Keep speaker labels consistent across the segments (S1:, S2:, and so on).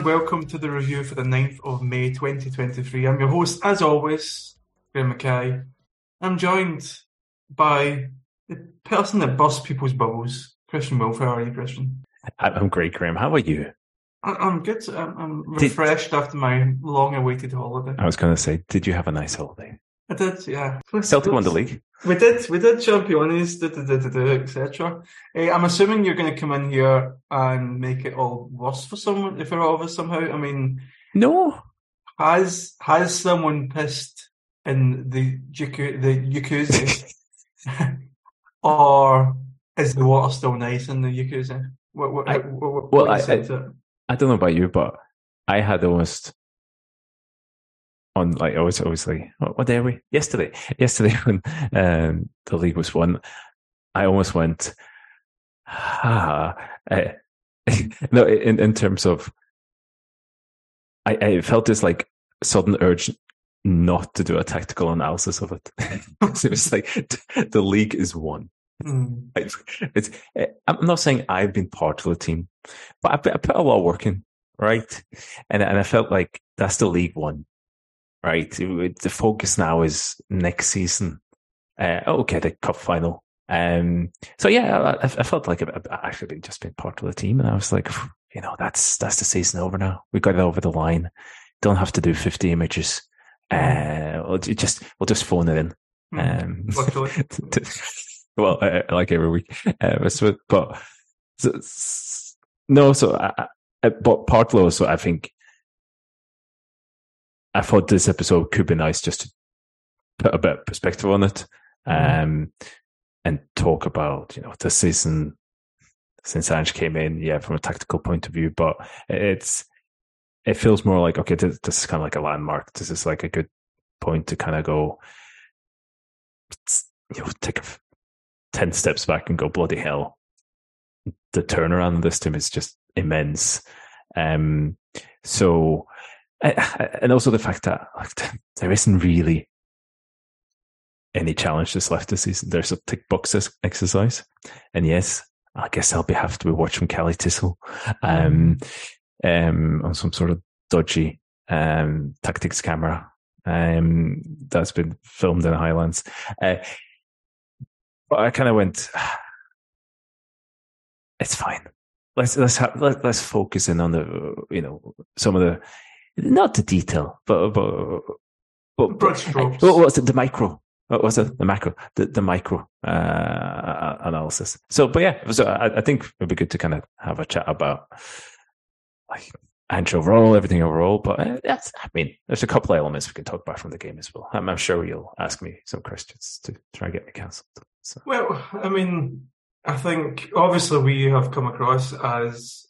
S1: and welcome to the review for the 9th of May 2023. I'm your host, as always, Graeme McKay. I'm joined by the person that busts people's bubbles, Christian Wulff. How are you, Christian?
S2: I'm great, Graeme. How are you?
S1: I'm good. I'm, I'm refreshed did, after my long-awaited holiday.
S2: I was going to say, did you have a nice holiday?
S1: I did, yeah.
S2: Celtic won the league.
S1: We did, we did champions, etc. Uh, I'm assuming you're going to come in here and make it all worse for someone, if you're all of us somehow. I mean,
S2: no.
S1: Has has someone pissed in the the jacuzzi, or is the water still nice in the jacuzzi? What, what,
S2: I,
S1: what, what,
S2: well, I, I, I don't know about you, but I had almost on like I was obviously what, what day are we? Yesterday. Yesterday when um, the league was won, I almost went ah uh, no in, in terms of I, I felt this like sudden urge not to do a tactical analysis of it. it was like the league is won. Mm. It's, I'm not saying I've been part of the team, but I put, I put a lot of work in, right? And and I felt like that's the league one right? The focus now is next season. Uh, okay, the cup final. Um, so yeah, I, I felt like I've actually been just been part of the team, and I was like, you know, that's that's the season over now. We got it over the line. Don't have to do fifty images. Uh, we'll just we'll just phone it in. Hmm. Um, well, uh, like every week, uh, but so, no. So, I, but part of so I think I thought this episode could be nice just to put a bit of perspective on it, mm-hmm. um, and talk about you know the season since Ange came in. Yeah, from a tactical point of view, but it's it feels more like okay, this, this is kind of like a landmark. This is like a good point to kind of go, you know, take a, ten steps back and go bloody hell. The turnaround of this team is just immense. Um, so and also the fact that there isn't really any challenge left this season. There's a tick box exercise, and yes, I guess I'll be have to be watching Caley Thistle um, um, on some sort of dodgy um, tactics camera um, that's been filmed in the Highlands. Uh, but I kind of went, it's fine. Let's let's let's focus in on the you know some of the not the detail, but but but, but what was it? The micro. What was it? The macro, the, the micro uh, analysis. So, but yeah, so I, I think it'd be good to kind of have a chat about like Ange overall, everything overall. But uh, that's, I mean, there's a couple of elements we can talk about from the game as well. I'm, I'm sure you'll ask me some questions to try and get me cancelled. So.
S1: Well, I mean, I think obviously we have come across as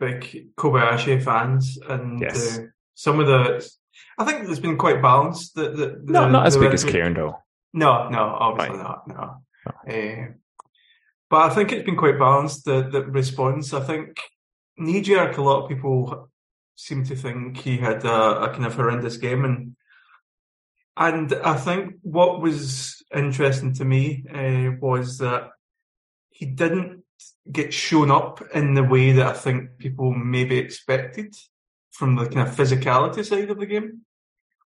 S1: big Kobayashi fans, and yes. uh, some of the. I think it's been quite balanced. The, the, the
S2: no, not as big as Kieran though.
S1: No, no, obviously right. not. No, no. Uh, but I think it's been quite balanced. The the response. I think knee jerk. A lot of people seem to think he had a, a kind of horrendous game, and and I think what was interesting to me uh, was that he didn't get shown up in the way that I think people maybe expected from the kind of physicality side of the game.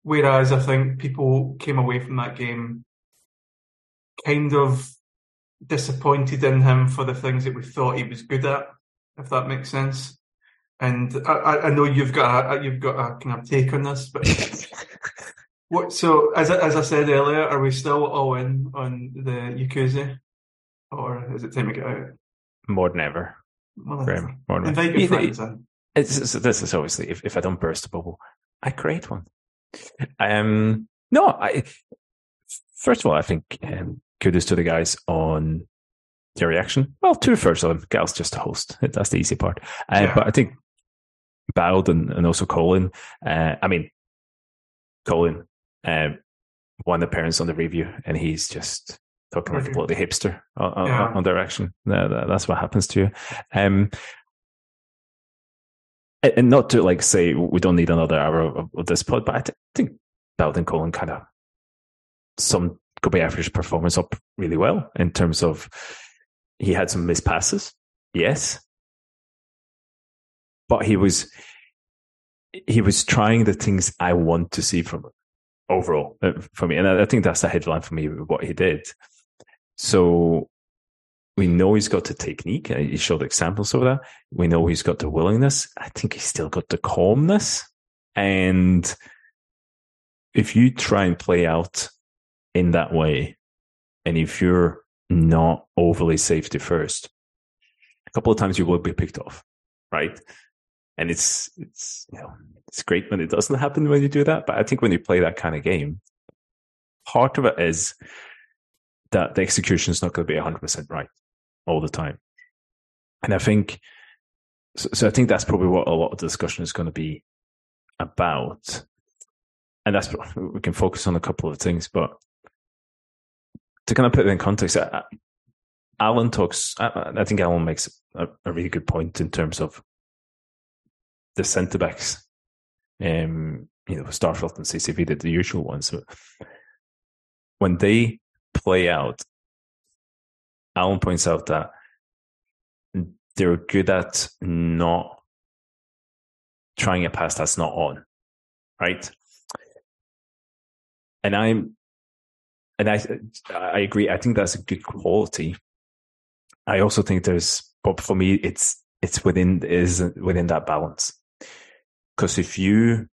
S1: Whereas I think people came away from that game kind of disappointed in him for the things that we thought he was good at, if that makes sense. And I, I know you've got a, you've got a kind of take on this, but what? So as I, as I said earlier, are we still all in on the Yakuza, or is it time to get out?
S2: More than ever.
S1: Well, Graeme, more than ever. Your friends,
S2: it's, this is obviously if, if I don't burst a bubble, I create one. Um, no, I first of all, I think um, kudos to the guys on their reaction. Well, two thirds of them. Gal's just a host. That's the easy part. Uh, yeah. But I think Bowd and, and also Colin. Uh, I mean, Colin, um, one appearance on the review, and he's just talking like a bloody hipster on, yeah. on, direction. that's what happens to you. Um, and not to like say we don't need another hour of, of this pod, but I th- think Belden Colin kind of some Kobe average performance up really well in terms of he had some missed passes, yes, but he was he was trying the things I want to see from overall uh, for me, and I, I think that's the headline for me. What he did. So we know he's got the technique. Uh, he showed examples of that. We know he's got the willingness. I think he's still got the calmness. And if you try and play out in that way, and if you're not overly safety first, a couple of times you will be picked off, right? And it's it's you know it's great when it doesn't happen when you do that, but I think when you play that kind of game, part of it is that the execution is not going to be 100% right all the time. And I think, so, so, I think that's probably what a lot of the discussion is going to be about. And that's, we can focus on a couple of things, but to kind of put it in context, Alan talks, I, I think Alan makes a, a, really good point in terms of the centre backs. Um, you know, Starfelt and CCV did the usual ones. When they play out, Alan points out that they're good at not trying a pass that's not on, right? And I'm, and I, I agree. I think that's a good quality. I also think there's, but for me, it's it's within is within that balance. Because if you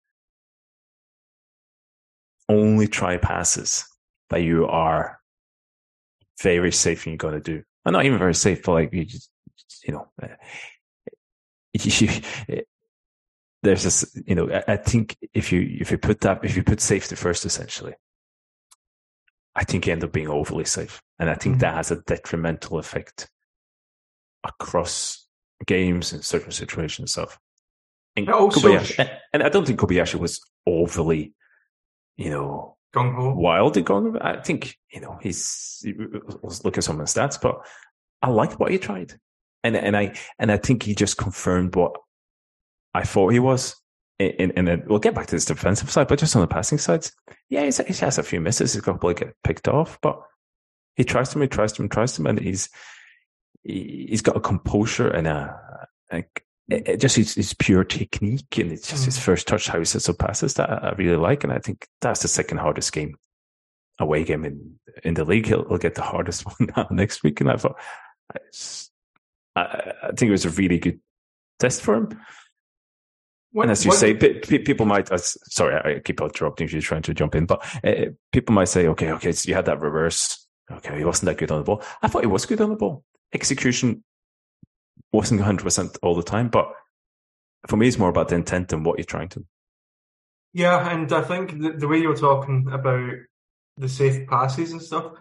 S2: only try passes that you are very safe thing you're going to do. And not even very safe, but like you just, you know, uh, you, eh, there's this, you know, I, think if you, if you put that, if you put safety first, essentially, I think you end up being overly safe. And I think mm-hmm. that has a detrimental effect across games and certain situations of. And, also, Kobayashi, eh and I don't think Kobayashi was overly, you know,
S1: Gung Ho.
S2: Wild at I think, you know, he's, let's look at some of the stats, but I liked what he tried. And, and I, and I think he just confirmed what I thought he was. And, and then we'll get back to this defensive side, but just on the passing sides, yeah, he's, he has a few misses. He's got to get picked off, but he tries him, he tries him, tries them, and he's, he's got a composure and a, a it, it just his, his, pure technique and it's just mm. his first touch, how he sets up passes that I really like. And I think that's the second hardest game, away game in, in the league. He'll, he'll get the hardest one now next week. And I thought, I, I, think it was a really good test for him. What, and as you what, say, p- people might, uh, sorry, I keep interrupting if you're trying to jump in, but uh, people might say, okay, okay, so you had that reverse. Okay, he wasn't that good on the ball. I thought he was good on the ball. Execution wasn't 100% all the time, but for me, it's more about the intent and what you're trying to.
S1: Yeah, and I think the, the way you were talking about the safe passes and stuff,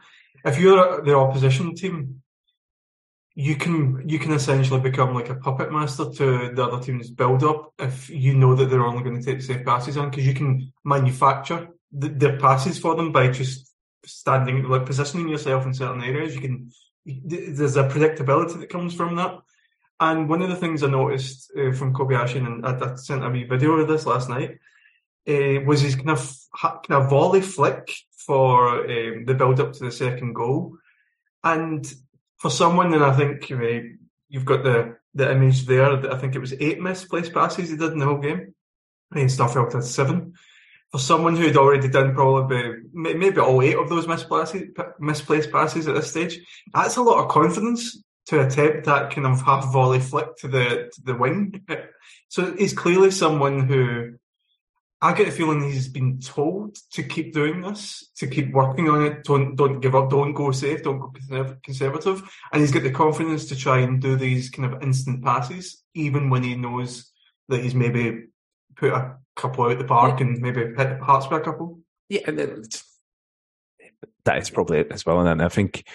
S1: if you're the opposition team, you can you can essentially become like a puppet master to the other team's build up if you know that they're only going to take safe passes on because you can manufacture the, their passes for them by just standing like positioning yourself in certain areas. You can there's a predictability that comes from that. And one of the things I noticed uh, from Kobayashi, and I, I, sent a wee video of this last night, uh, was his kind of kind of volley flick for um, the build up to the second goal. And for someone, and I think uh, you've got the the image there. that I think it was eight misplaced passes he did in the whole game. And Starfelt had seven. For someone who'd already done probably maybe all eight of those misplaced misplaced passes at this stage, that's a lot of confidence to attempt that kind of half volley flick to the to the wing. So he's clearly someone who I get the feeling he's been told to keep doing this, to keep working on it. Don't don't give up. Don't go safe. Don't go conservative. And he's got the confidence to try and do these kind of instant passes, even when he knows that he's maybe put a couple out the park yeah. and maybe hit hearts by a couple.
S2: Yeah, and then that is probably it as well. And I think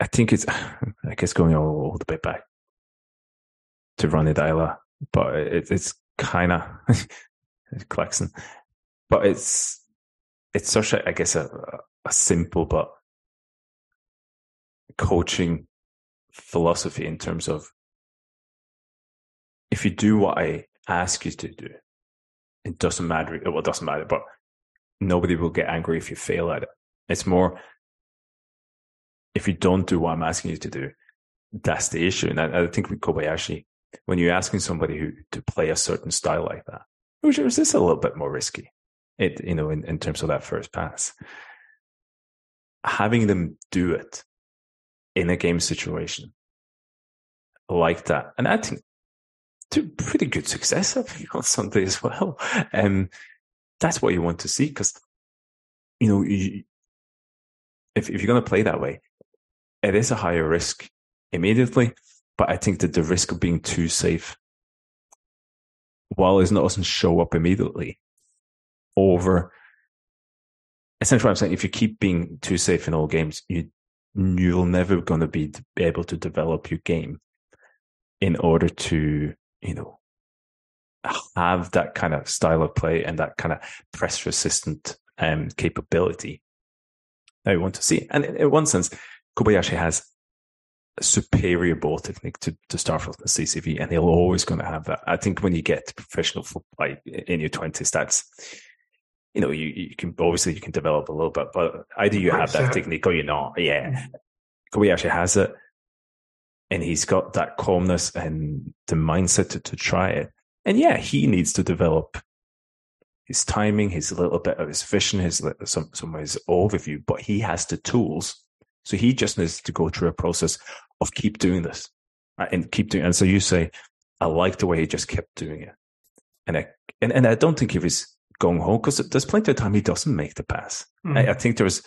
S2: I think it's, I guess, going all, all the way back to Ronny Deila, but it, it's kind of Claxon, but it's it's such a, I guess, a, a simple but coaching philosophy in terms of if you do what I ask you to do, it doesn't matter. Well, it doesn't matter, but nobody will get angry if you fail at it. It's more if you don't do what I'm asking you to do, that's the issue. And I, I think with Kobayashi, when you're asking somebody who to play a certain style like that, which is this a little bit more risky, it you know, in, in terms of that first pass. Having them do it in a game situation like that, and I think to pretty good success I think on Sunday as well. Um, that's what you want to see because you know you, if if you're going to play that way, it is a higher risk immediately. But I think that the risk of being too safe, while it doesn't show up immediately, over essentially what I'm saying, if you keep being too safe in all games, you you're never going to be able to develop your game in order to you know have that kind of style of play and that kind of press resistant um, capability that we want to see. And in, in one sense, Kobayashi has superior ball technique to, to Starfelt and CCV, and he'll always going to have that. I think when you get to professional football like, in your twenties, that's you know you, you can obviously you can develop a little bit, but either you have that technique or you're not. Yeah, mm-hmm. Kobayashi has it, and he's got that calmness and the mindset to, to try it. And yeah, he needs to develop his timing, his little bit of his vision, his some some of his overview, but he has the tools. So he just needs to go through a process of keep doing this right? and keep doing. And so you say, I like the way he just kept doing it, and I and, and I don't think he was going home because there's plenty of time he doesn't make the pass. Mm. I, I, think there's,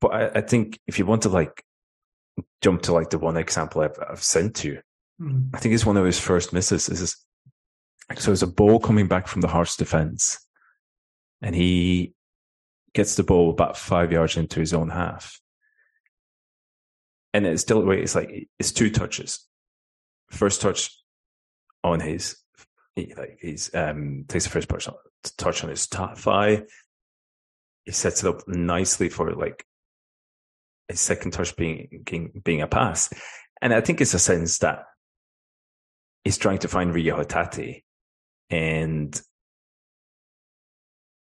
S2: but I, I, think if you want to like jump to like the one example I've, I've sent to you, mm. I think it's one of his first misses. Is so it's a ball coming back from the Hearts defense, and he gets the ball about five yards into his own half, and it's still it's like it's two touches. First touch on his, he, like he's um takes the first touch on, touch on his top thigh. He sets it up nicely for like his second touch being being, being a pass, and I think it's a sense that he's trying to find Reo Hatate and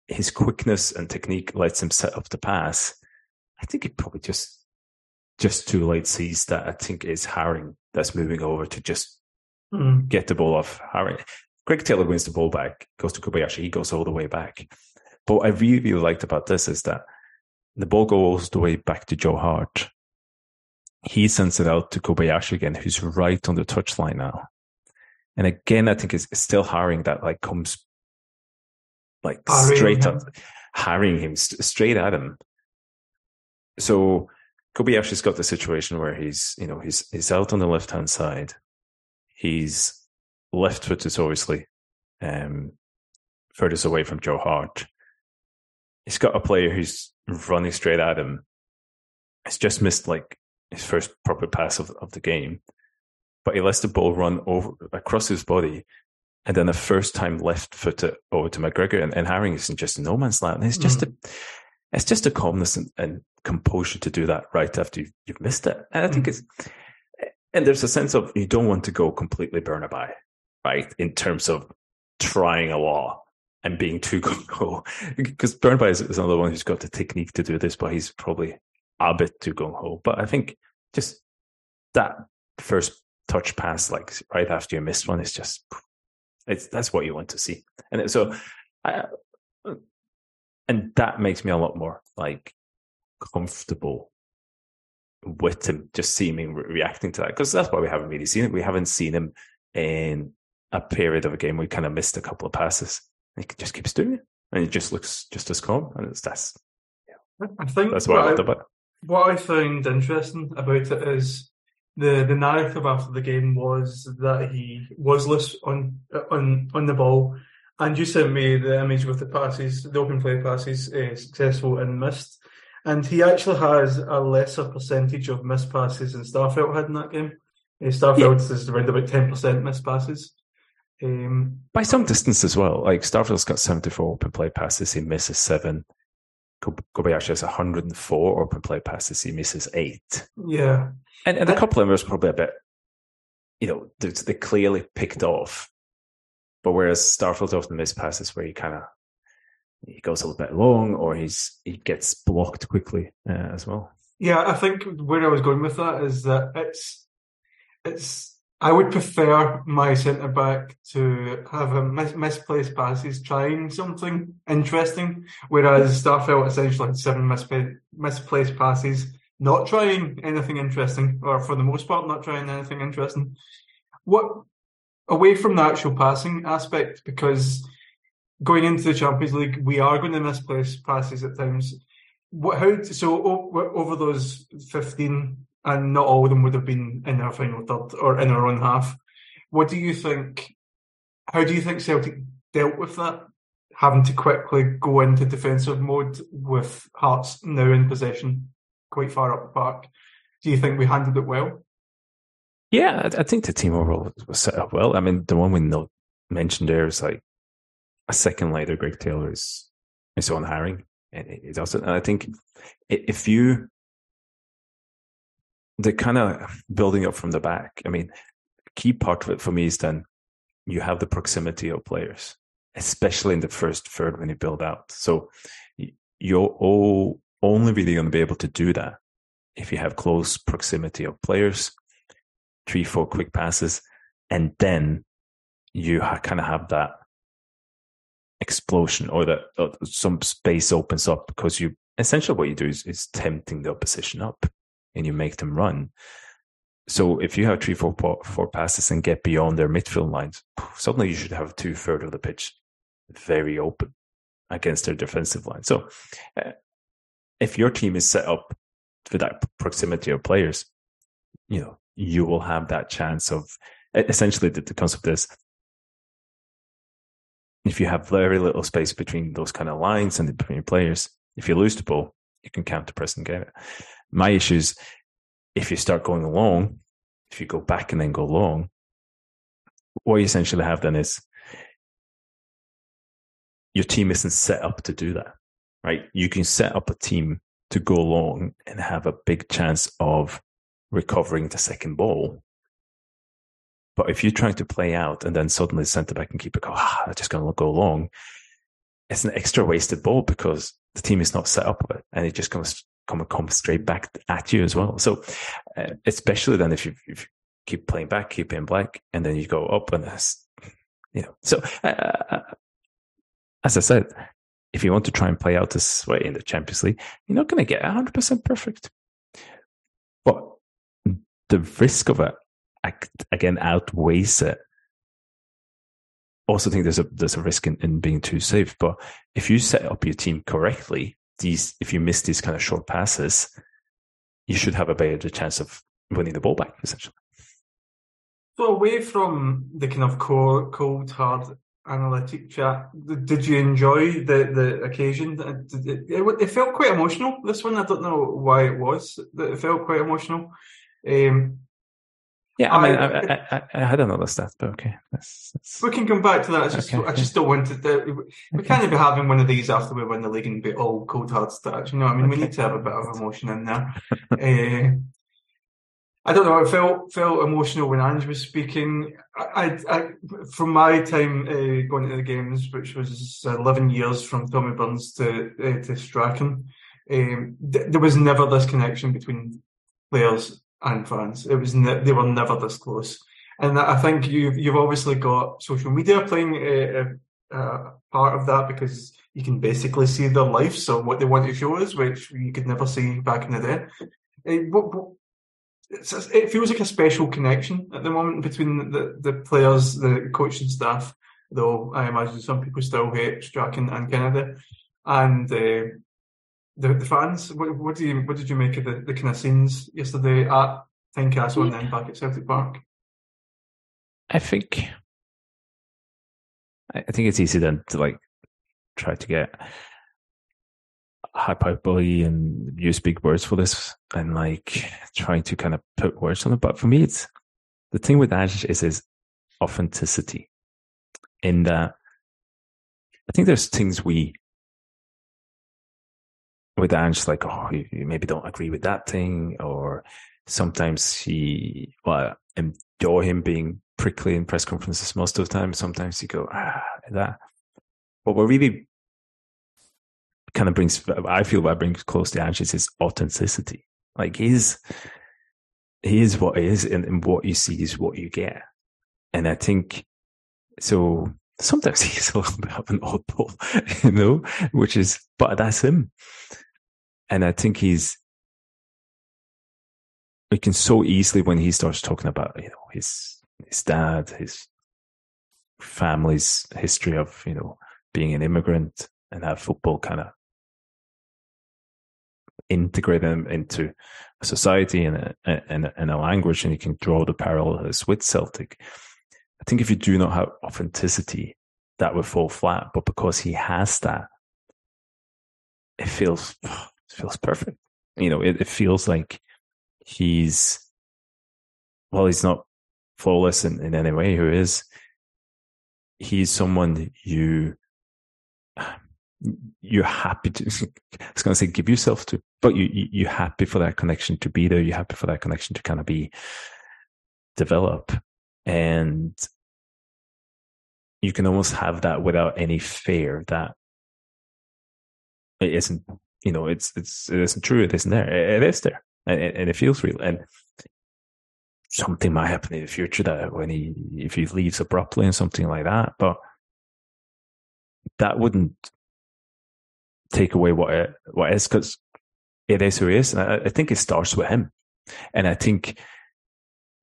S2: his quickness and technique lets him set up the pass. I think he probably just just too late sees that. I think it's Haring that's moving over to just mm. get the ball off Haring. Greg Taylor wins the ball back, goes to Kobayashi, he goes all the way back. But what I really, really liked about this is that the ball goes the way back to Joe Hart. He sends it out to Kobayashi again, who's right on the touchline now. And again, I think it's, it's still Haring that like comes like straight him. up, harrying him st- straight at him. So Kobayashi's got the situation where he's, you know, he's he's out on the left hand side. He's left footed, obviously um, furthest away from Joe Hart. He's got a player who's running straight at him. He's just missed like his first proper pass of, of the game but he lets the ball run over across his body. And then the first time left footed over to McGregor and, and Haring is just no man's land. it's just mm. a, it's just a calmness and, and, composure to do that right after you've, you've missed it. And I think mm. it's, and there's a sense of you don't want to go completely Bernabei, right? In terms of trying a law and being too gung ho. because Bernabei is, is another one who's got the technique to do this, but he's probably a bit too gung ho. But I think just that first touch pass like right after you missed one is just it's that's what you want to see and so I, and that makes me a lot more like comfortable with him just seeming re- reacting to that because that's why we haven't really seen it we haven't seen him in a period of a game we kind of missed a couple of passes he just keeps doing it and it just looks just as calm and it's that's
S1: yeah. I think that's what, what I loved about it. What I found interesting about it is the the narrative after the game was that he was loose on on on the ball, and you sent me the image with the passes, the open play passes, uh, successful and missed, and he actually has a lesser percentage of missed passes than Starfelt had in that game. Uh, Starfelt yeah. is around about ten percent missed passes. Um,
S2: By some distance as well. Like Starfelt's got 74 open play passes, he misses seven. Kobayashi has 104 open play passes. He misses eight.
S1: Yeah.
S2: And, and a couple of them was probably a bit, you know, they, they clearly picked off. But whereas Starfelt often miss passes where he kind of he goes a little bit long or he's he gets blocked quickly uh, as well.
S1: Yeah, I think where I was going with that is that it's it's I would prefer my centre back to have a mis- misplaced passes trying something interesting, whereas Starfelt essentially had seven misplaced, misplaced passes, not trying anything interesting, or for the most part, not trying anything interesting. What away from the actual passing aspect, because going into the Champions League, we are going to misplace passes at times. What how so over those fifteen and not all of them would have been in our final third or in our own half. What do you think? How do you think Celtic dealt with that? Having to quickly go into defensive mode with Hearts now in possession, quite far up the park. Do you think we handled it well?
S2: Yeah, I, think the team overall was set up well. I mean, the one we not mentioned there is like a second later, Greg Taylor is is on Haring and it also. And I think if you the kind of building up from the back. I mean, key part of it for me is then you have the proximity of players, especially in the first third when you build out. So you're only really going to be able to do that if you have close proximity of players, three, four quick passes, and then you kind of have that explosion or that uh, some space opens up because you essentially what you do is, is tempting the opposition up and you make them run. So if you have three, four, four passes and get beyond their midfield lines, suddenly you should have two third of the pitch very open against their defensive line. So uh, if your team is set up for that proximity of players, you know, you will have that chance of essentially the, the concept is if you have very little space between those kind of lines and between players, if you lose the ball, you can counter press and get it. My issue is if you start going long, if you go back and then go long, what you essentially have then is your team isn't set up to do that, right? You can set up a team to go long and have a big chance of recovering the second ball. But if you're trying to play out and then suddenly the centre back and keeper go, ah, I'm just going to go long, it's an extra wasted ball because the team is not set up with it and it just comes come come straight back at you as well. So, uh, especially then if you, if you, keep playing back, keep playing black, and then you go up and this, you know. So, uh, uh, as I said, if you want to try and play out this way in the Champions League, you're not going to get 100% perfect. But the risk of it, again, outweighs it. Also, think there's a there's a risk in, in being too safe. But if you set up your team correctly, these, if you miss these kind of short passes, you should have a better chance of winning the ball back, essentially.
S1: So away from the kind of cold, cold hard analytic chat, did you enjoy the, the occasion? It, it, it, felt quite emotional. This one, I don't know why it was that it felt quite emotional. Um,
S2: yeah, I mean, I, I, I, I had another stat, but okay. That's, that's...
S1: We can come back to that. I just, okay, I just don't want to. we okay. can't be having one of these after we win the league and be all cold hard stats. You know, I mean, okay. we need to have a bit of emotion in there. uh, I don't know. I felt felt emotional when Ange was speaking. I, I from my time uh, going to the games, which was eleven years from Tommy Burns to uh, to Strachan, um, th- there was never this connection between players and fans. It was ne- they were never this close, and I think you've you've obviously got social media playing a, a, a part of that because you can basically see their lives or what they want to show us, which you could never see back in the day. It, it feels like a special connection at the moment between the, the players, the coaching staff, though I imagine some people still hate Strachan and Kennedy. And uh, the, the fans. What, what do you what did you make of the, the kind of scenes yesterday at Tynecastle and then back at Celtic Park?
S2: I think I think it's easy then to like try to get hyperbole and use big words for this and like trying to kind of put words on it. But for me, it's the thing with Ash is his authenticity in that I think there's things we with Ange, like, oh, you, you, maybe don't agree with that thing, or sometimes he, well, enjoy him being prickly in press conferences most of the time. Sometimes you go, ah, that. But what really kind of brings, I feel what brings close to Ange is his authenticity. Like he's, he is what he is, and, and what you see is what you get. And I think so. Sometimes he's a little bit of an oddball, you know, which is, but that's him. And I think he's, we can so easily when he starts talking about, you know, his, his dad, his family's history of, you know, being an immigrant and have football kind of integrate them into a society and a, and, and a language, and you can draw the parallels with Celtic. I think if you do not have authenticity, that would fall flat. But because he has that, it feels feels perfect. You know, it, it feels like he's well, he's not flawless in, in any way. Who is he's someone you you're happy to I was going to say give yourself to, but you, you you're happy for that connection to be there. You're happy for that connection to kind of be develop, and you can almost have that without any fear that it isn't. You know, it's it's it isn't true. It isn't there. It, it is there, and, and it feels real. And something might happen in the future that when he if he leaves abruptly and something like that, but that wouldn't take away what it, what is because it is who he is. And I, I think it starts with him. And I think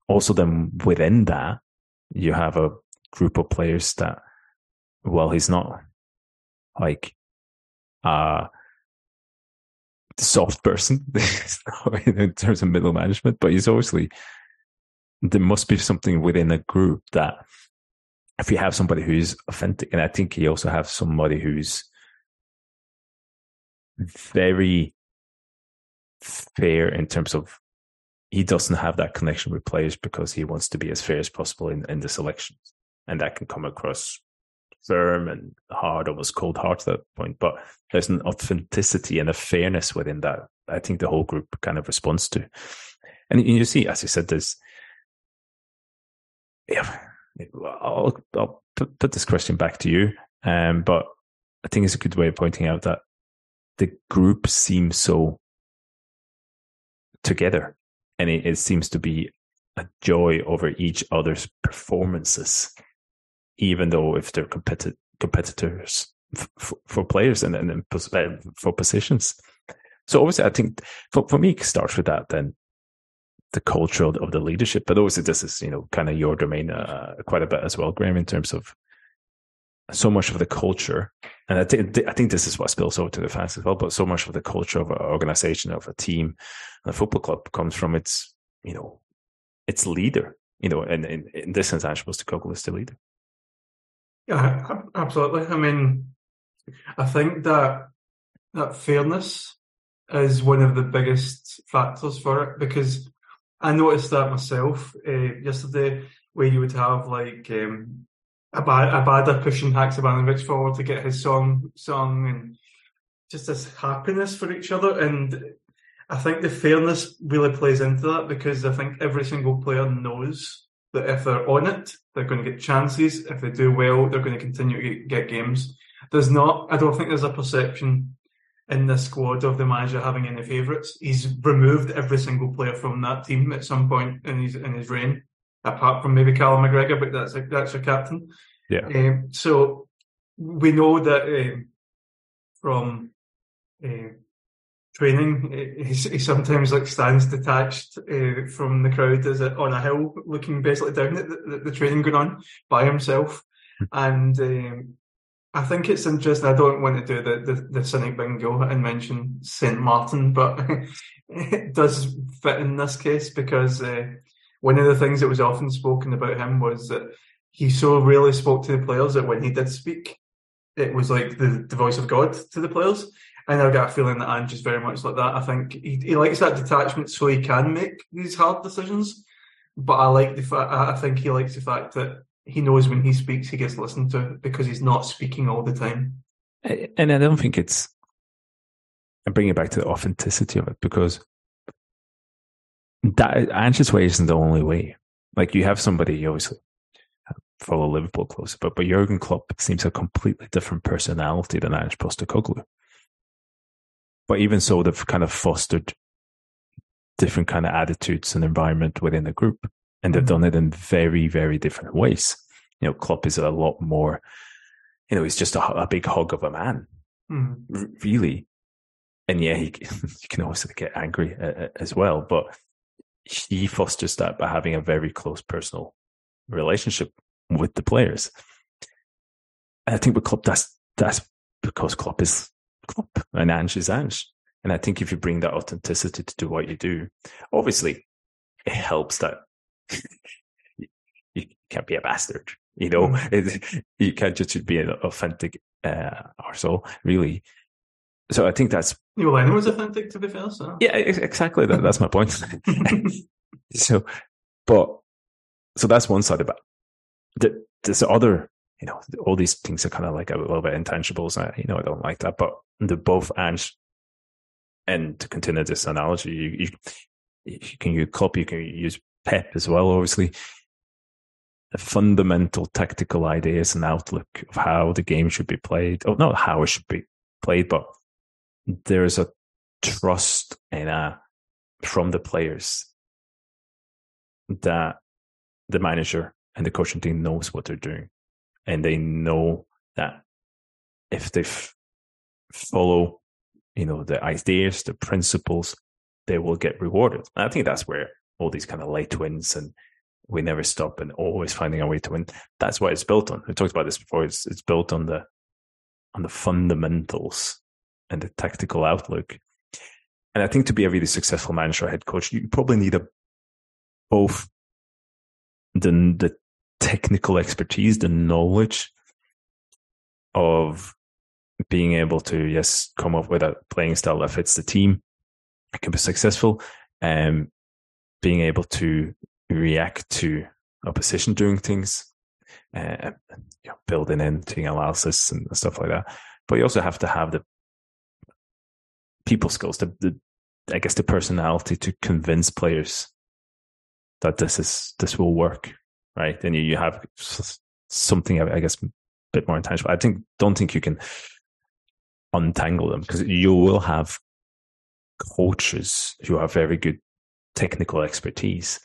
S2: also then within that, you have a group of players that, well, he's not like uh, a soft person in terms of middle management, but he's obviously, there must be something within a group that if you have somebody who's authentic, and I think you also have somebody who's very fair in terms of he doesn't have that connection with players because he wants to be as fair as possible in, in the selections. And that can come across firm and hard, almost cold hearted at that point. But there's an authenticity and a fairness within that. I think the whole group kind of responds to. And you see, as you said, there's, yeah, I'll, I'll put, put this question back to you. Um, but I think it's a good way of pointing out that the group seems so together and it, it seems to be a joy over each other's performances, even though if they're competi- competitors f- for players and, and, and uh, for positions. So obviously, I think for, for me, it starts with that then the culture of the leadership. But obviously, this is you know kind of your domain uh, quite a bit as well, Graeme, in terms of so much of the culture, and I think I think this is what spills over to the fans as well. But so much of the culture of an organization, of a team, a football club comes from its you know its leader. You know, and, in this sense, Ange Postecoglou is the leader.
S1: Yeah, absolutely. I mean, I think that that fairness is one of the biggest factors for it because I noticed that myself uh, yesterday, where you would have like um, Abada pushing Haksabanovic forward to get his song sung and just this happiness for each other. And I think the fairness really plays into that because I think every single player knows that if they're on it, they're going to get chances. If they do well, they're going to continue to get games. There's not, I don't think there's a perception in the squad of the manager having any favourites. He's removed every single player from that team at some point in his in his reign apart from maybe Callum McGregor, but that's a, that's your captain.
S2: Yeah.
S1: Um, so we know that um, from uh, training, he, he, sometimes like stands detached uh, from the crowd as a, on a hill, looking basically down at the, the training going on by himself. And um, I think it's interesting. I don't want to do the, the, the cynic bingo and mention St. Martin, but it does fit in this case because uh, one of the things that was often spoken about him was that he so really spoke to the players that when he did speak, it was like the, the voice of God to the players. And I got a feeling that Ange is very much like that. I think he, he likes that detachment so he can make these hard decisions. But I like the fact, I think he likes the fact that he knows when he speaks, he gets listened to because he's not speaking all the time.
S2: And I don't think it's, I bring it back to the authenticity of it because that Ange's way isn't the only way. Like you have somebody you obviously follow Liverpool close, but but Jurgen Klopp seems a completely different personality than Ange Postecoglou. But even so, they've kind of fostered different kind of attitudes and environment within the group, and they've done it in very, very different ways. You know, Klopp is a lot more. You know, he's just a, a big hug of a man,
S1: mm.
S2: r- really. And yeah, he, you can also get angry uh, as well, but he fosters that by having a very close personal relationship with the players. And I think with Klopp, that's that's because Klopp is and Ange is Ange. And I think if you bring that authenticity to do what you do, obviously it helps that you can't be a bastard. You know, mm. you can't just be an authentic uh, arsehole, really. So I think that's.
S1: Neil Lennon was authentic, to be fair. So.
S2: Yeah, exactly. That, that's my point. so, but, so that's one side of it. There's other, you know, all these things are kind of like a little bit intangibles. I, you know, I don't like that, but the both and, and to continue this analogy, you, you, you can use Klopp, you can use Pep as well, obviously. The fundamental tactical ideas and outlook of how the game should be played, or not how it should be played, but there's a trust in a, from the players that the manager and the coaching team knows what they're doing. And they know that if they f- follow you know, the ideas, the principles, they will get rewarded. And I think that's where all these kind of late wins and we never stop and always finding a way to win. That's what it's built on. We talked about this before. It's it's built on the on the fundamentals and the tactical outlook. And I think to be a really successful manager or head coach, you probably need a both the the technical expertise, the knowledge of being able to yes come up with a playing style that fits the team it can be successful and um, being able to react to opposition doing things uh, you know, building in team analysis and stuff like that. But you also have to have the people skills the, the i guess the personality to convince players that this is this will work right and you, you have something i guess a bit more intangible i think don't think you can untangle them because you will have coaches who have very good technical expertise.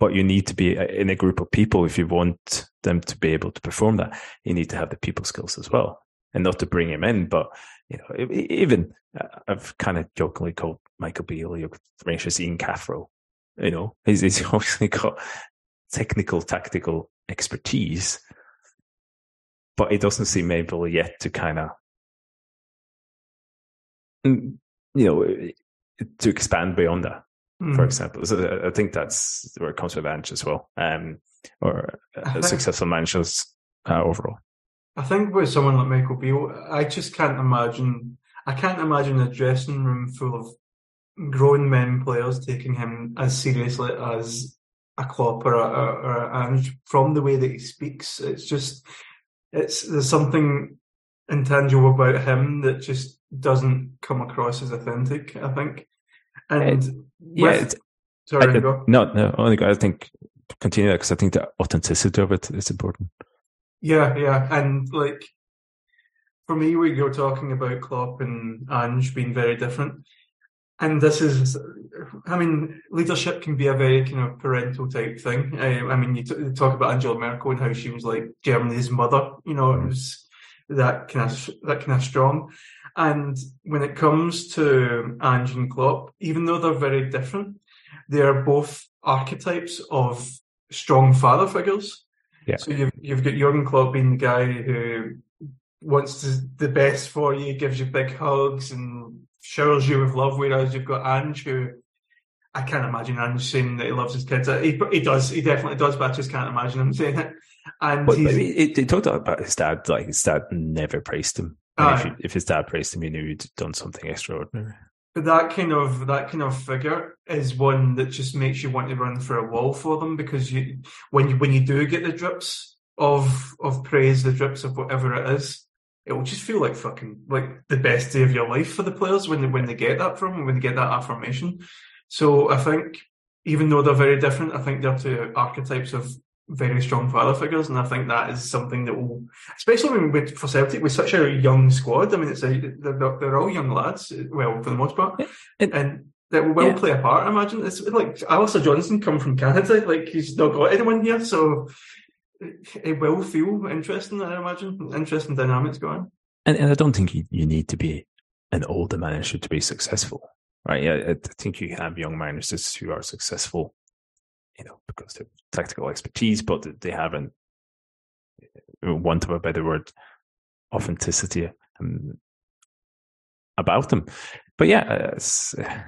S2: But you need to be uh, in a group of people if you want them to be able to perform that. You need to have the people skills as well, and not to bring him in, but you know, even uh, I've kind of jokingly called Michael Beale Ian Cathro. You know, he's, he's obviously got technical, tactical expertise, but it doesn't seem able yet to kind of you know, to expand beyond that, mm. for hmm. example. So I think that's where it comes with Ange as well, um, or think, successful managers uh, overall.
S1: I think with someone like Michael Beale, I just can't imagine. I can't imagine a dressing room full of grown men players taking him as seriously as a Klopp or a, or a Ange from the way that he speaks. It's just, it's there's something intangible about him that just doesn't come across as authentic. I think, and it,
S2: yeah, with, sorry, I, go. No, no, only I think continue because I think the authenticity of it is important.
S1: Yeah, yeah, and like for me, we you're talking about Klopp and Ange being very different. And this is, I mean, leadership can be a very kind of parental type thing. I, I mean, you, t- you, talk about Angela Merkel and how she was like Germany's mother. You know, it mm. was that kind of that kind of strong. And when it comes to Ange and Klopp, even though they're very different, they are both archetypes of strong father figures.
S2: Yeah.
S1: So you've you've got Jurgen Klopp being the guy who wants to, the best for you, gives you big hugs and showers you with love. Whereas you've got Ange who I can't imagine Ange saying that he loves his kids. He, he does, he definitely does, but I just can't imagine him saying it. And
S2: but, he, he talked about his dad, like his dad never praised him. If, if, his dad praised him, he knew he'd done something extraordinary.
S1: But that kind of that kind of figure is one that just makes you want to run for a wall for them because you when you when you do get the drips of of praise, the drips of whatever it is, it will just feel like fucking like the best day of your life for the players when they when they get that from and when they get that affirmation. So I think even though they're very different, I think they're two archetypes of very strong father figures, and I think that is something that will, especially when we, for Celtic with such a young squad. I mean, it's a they're, they're all young lads, well for the most part, and that will
S2: Yeah.
S1: play a part. I imagine it's like Alistair Johnston come from Canada, like he's not got anyone here, so it will feel interesting. I imagine interesting dynamics going.
S2: And, and I don't think you, you need to be an older manager to be successful, right? I, I think you have young managers who are successful, you know, because they're tactical expertise, but they haven't, uh, want of a better word, authenticity um, about them. But yeah, uh, it's, uh,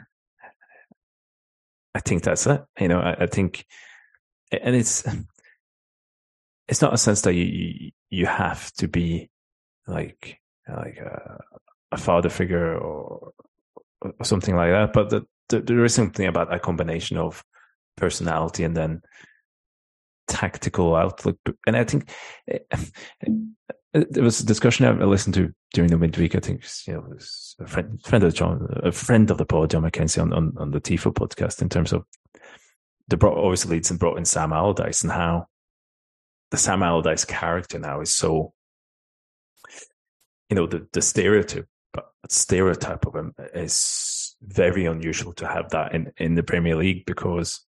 S2: I think that's it. You know, I, I think, and it's it's not a sense that you you, have to be like like a, a father figure or, or something like that, but the, the, there is something about a combination of personality and then tactical outlook. And I think eh, there was a discussion I listened to during the midweek. I think you know, a friend, friend of John, a friend of the pod, John McKenzie, on, on, on the TIFO podcast, in terms of the brought obviously Leeds and brought in Sam Allardyce and how the Sam Allardyce character now is so, you know, the the stereotype uh, stereotype of him is very unusual to have that in in the Premier League because,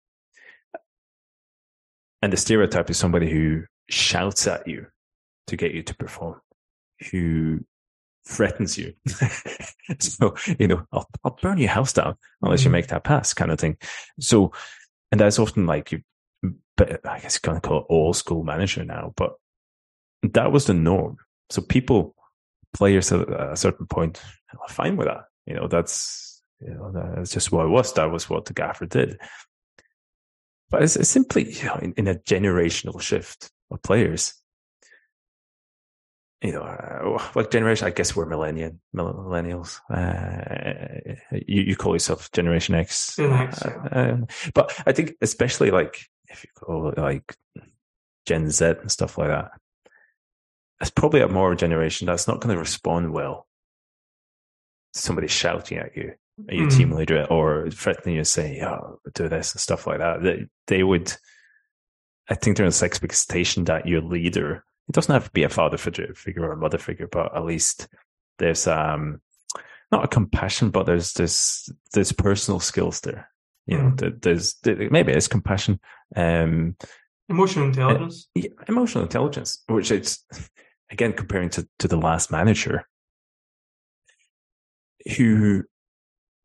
S2: and the stereotype is somebody who shouts at you to get you to perform, who threatens you. so, you know, I'll, I'll burn your house down unless you mm. make that pass kind of thing. So, and that's often like you, but I guess you kind of call it old school manager now, but that was the norm. So people, players at a certain point are fine with that. You know, that's, you know, that's just what it was. That was what the gaffer did. But it's, it's simply, you know, in, in a generational shift of players, you know, uh, what generation? I guess we're millennial, millennials. Uh, you, you call yourself Generation X.
S1: Yeah.
S2: uh, but I think especially like if you call it like Gen Z and stuff like that, it's probably a more generation that's not going to respond well. to Somebody shouting at you, at your
S1: Mm.
S2: team leader, or threatening you, saying, "Oh, do this" and stuff like that. They, they would. I think there's this expectation that your leader it doesn't have to be a father figure, or a mother figure, but at least there's um not a compassion, but there's this there's personal skills there. You know,
S1: Mm.
S2: there- there's there, maybe it's compassion, um,
S1: Emotional intelligence.
S2: yeah, emotional intelligence, which is again comparing to to the last manager, who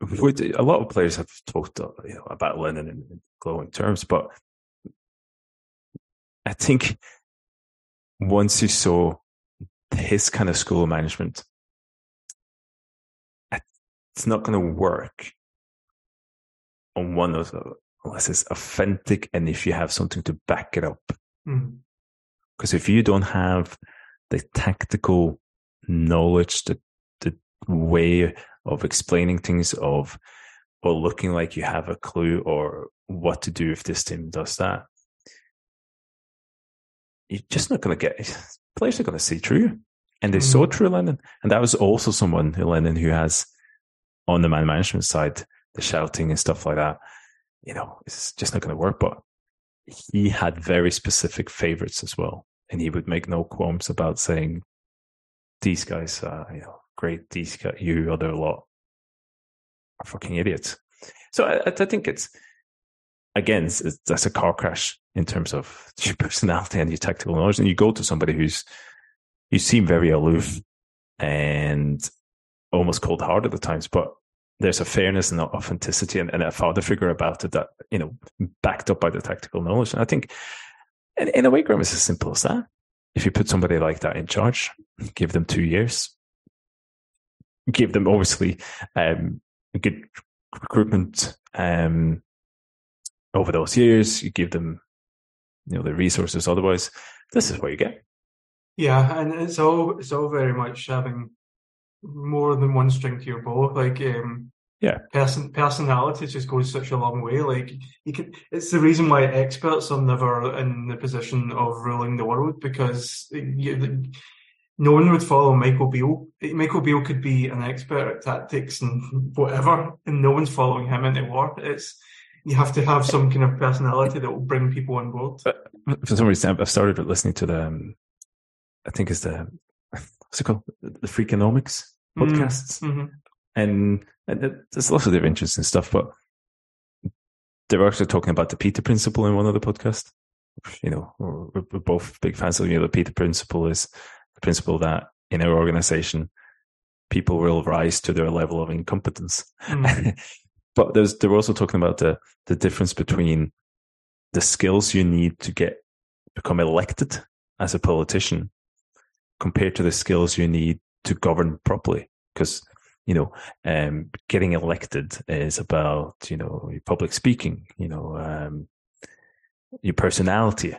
S2: would a lot of players have talked uh, you know, about Lennon in glowing terms, but I think once you saw his kind of school of management, it's not going to work on one of unless it's authentic and if you have something to back it up.
S1: Mm.
S2: Because if you don't have the tactical knowledge, the the way of explaining things, of or looking like you have a clue or what to do if this team does that, you're just not going to get players are going to see through, and they saw
S1: Mhm.
S2: through Lennon, and that was also someone Lennon who has on the man management side the shouting and stuff like that. You know, it's just not going to work. But he had very specific favorites as well, and he would make no qualms about saying, "These guys, are, you know, great. These guys, you other lot are fucking idiots." So I, I think it's again, it's, it's- that's a car crash in terms of your personality and your tactical knowledge. And you go to somebody who's you seem very aloof and almost cold hearted at the times, but there's a fairness and authenticity and, and a father figure about it that, you know, backed up by the tactical knowledge. And I think in, in a way, Graeme, it's as simple as that. If you put somebody like that in charge, give them two years, give them obviously um, good recruitment um, over those years, you give them, you know, the resources. Otherwise, this is what you get.
S1: Yeah, and it's all it's all very much having more than one string to your bow. Like, um,
S2: Yeah.
S1: person personality just goes such a long way. Like, you can. It's the reason why experts are never in the position of ruling the world because you, no one would follow Michael Beale. Michael Beale could be an expert at tactics and whatever, and no one's following him into war. It's you have to have some kind of personality that will bring people on board.
S2: For some reason, I've started listening to the, um, I think it's the, what's it called? The Freakonomics podcasts.
S1: Mhm.
S2: and, and there's lots of different interesting stuff, but they were actually talking about the Peter principle in one of the podcasts. You know, we're, we're both big fans of you know, the Peter principle is the principle that in our organization, people will rise to their level of incompetence. Mm. but there's, they were also talking about the, the difference between the skills you need to get become elected as a politician compared to the skills you need to govern properly. Because you know, um, getting elected is about, you know, public speaking, you know, um, your personality,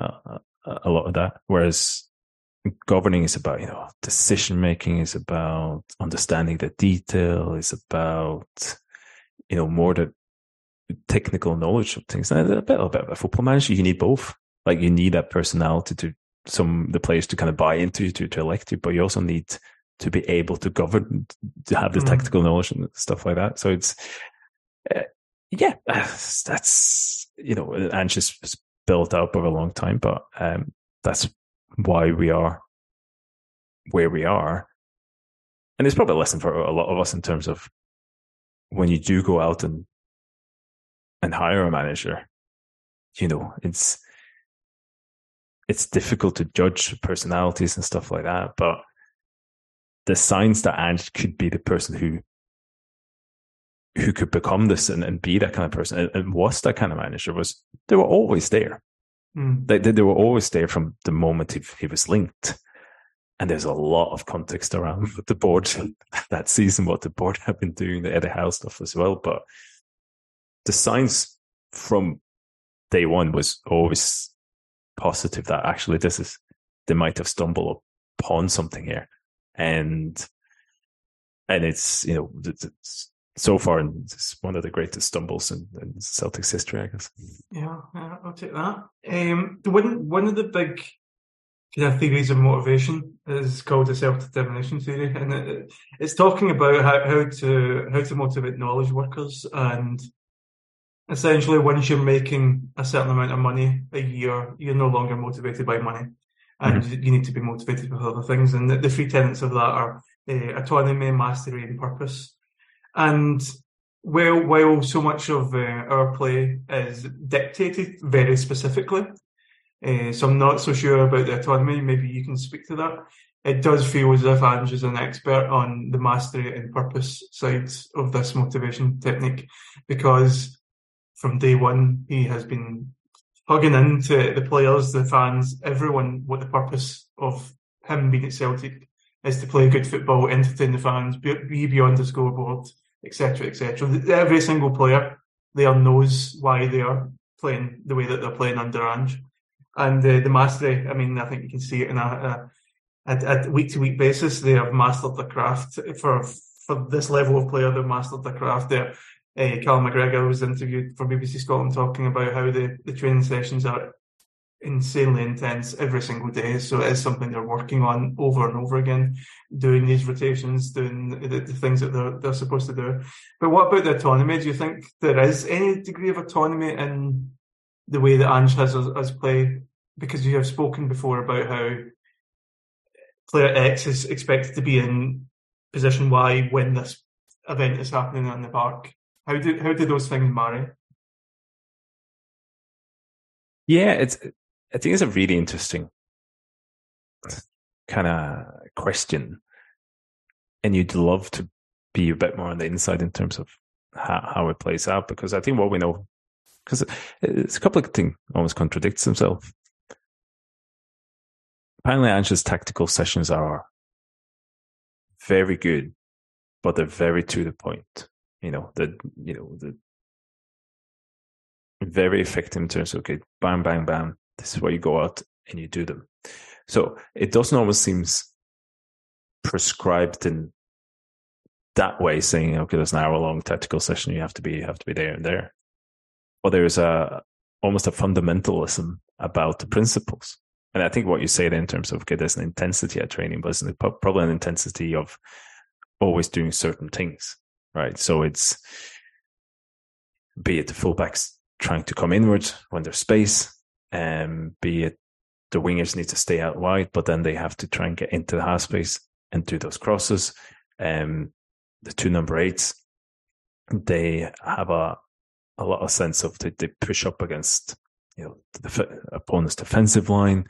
S2: uh, a lot of that. Whereas governing is about, you know, decision making is about understanding the detail, is about, you know, more the technical knowledge of things. And a bit, a bit of a football manager, you need both. Like you need that personality to some the players to kind of buy into you to, to elect you, but you also need to be able to govern, to have the mm. technical knowledge and stuff like that. So it's, uh, yeah, that's, you know, and just built up over a long time, but um, that's why we are where we are. And it's probably a lesson for a lot of us in terms of when you do go out and and hire a manager, you know, it's it's difficult to judge personalities and stuff like that. But the signs that Ange could be the person who who could become this and, and be that kind of person and, and, was that kind of manager was they were always there. Mm. They, they, they were always there from the moment he, he was linked. And there's a lot of context around the board that season, what the board have been doing, the Eddie Howe stuff as well. But the signs from day one was always positive that actually this is, they might have stumbled upon something here and and it's you know it's, so far it's one of the greatest stumbles in, in Celtic's history, I guess.
S1: Yeah, yeah I'll take that. Um, the one one of the big theories of motivation is called the self-determination theory, and it, it's talking about how, how to how to motivate knowledge workers and essentially once you're making a certain amount of money a year, you're no longer motivated by money and mm-hmm. you need to be motivated with other things. And the, the three tenets of that are uh, autonomy, mastery, and purpose. And while while so much of uh, our play is dictated very specifically, uh, so I'm not so sure about the autonomy. Maybe you can speak to that. It does feel as if Ange is an expert on the mastery and purpose sides of this motivation technique, because from day one he has been hugging into the players, the fans, everyone, what the purpose of him being at Celtic is to play good football, entertain the fans, be beyond the scoreboard, etc., etc. Every single player there knows why they are playing the way that they're playing under Ange. And uh, the mastery, I mean, I think you can see it in a, a, week to week basis. They have mastered the craft for for this level of player. They've mastered the craft. They're uh, Callum McGregor was interviewed for BBC Scotland talking about how the, the training sessions are insanely intense every single day. So it is something they're working on over and over again, doing these rotations, doing the, the, things that they're, they're supposed to do. But what about the autonomy? Do you think there is any degree of autonomy in the way that Ange has us play? Because you have spoken before about how player X is expected to be in position Y when this event is happening on the park. How did how did those things marry?
S2: Yeah, it's. I think it's a really interesting kind of question, and you'd love to be a bit more on the inside in terms of how, how it plays out because I think what we know because it's a couple of things almost contradicts themselves. Apparently, Ange's tactical sessions are very good, but they're very to the point you know, the, you know, the very effective in terms of, okay, bam bang, bam This is where you go out and you do them. So it doesn't always seems prescribed in that way, saying, okay, there's an hour long tactical session. You have to be, you have to be there and there. but there's a, almost a fundamentalism about the principles. And I think what you say in terms of, okay, there's an intensity at training, but it's probably an intensity of always doing certain things right? So it's be it the fullbacks trying to come inwards when there's space, and um, be it the wingers need to stay out wide, but then they have to try and get into the half space and do those crosses. Um, the two number eights, they have a a lot of sense of they, they push up against you know the opponent's defensive line,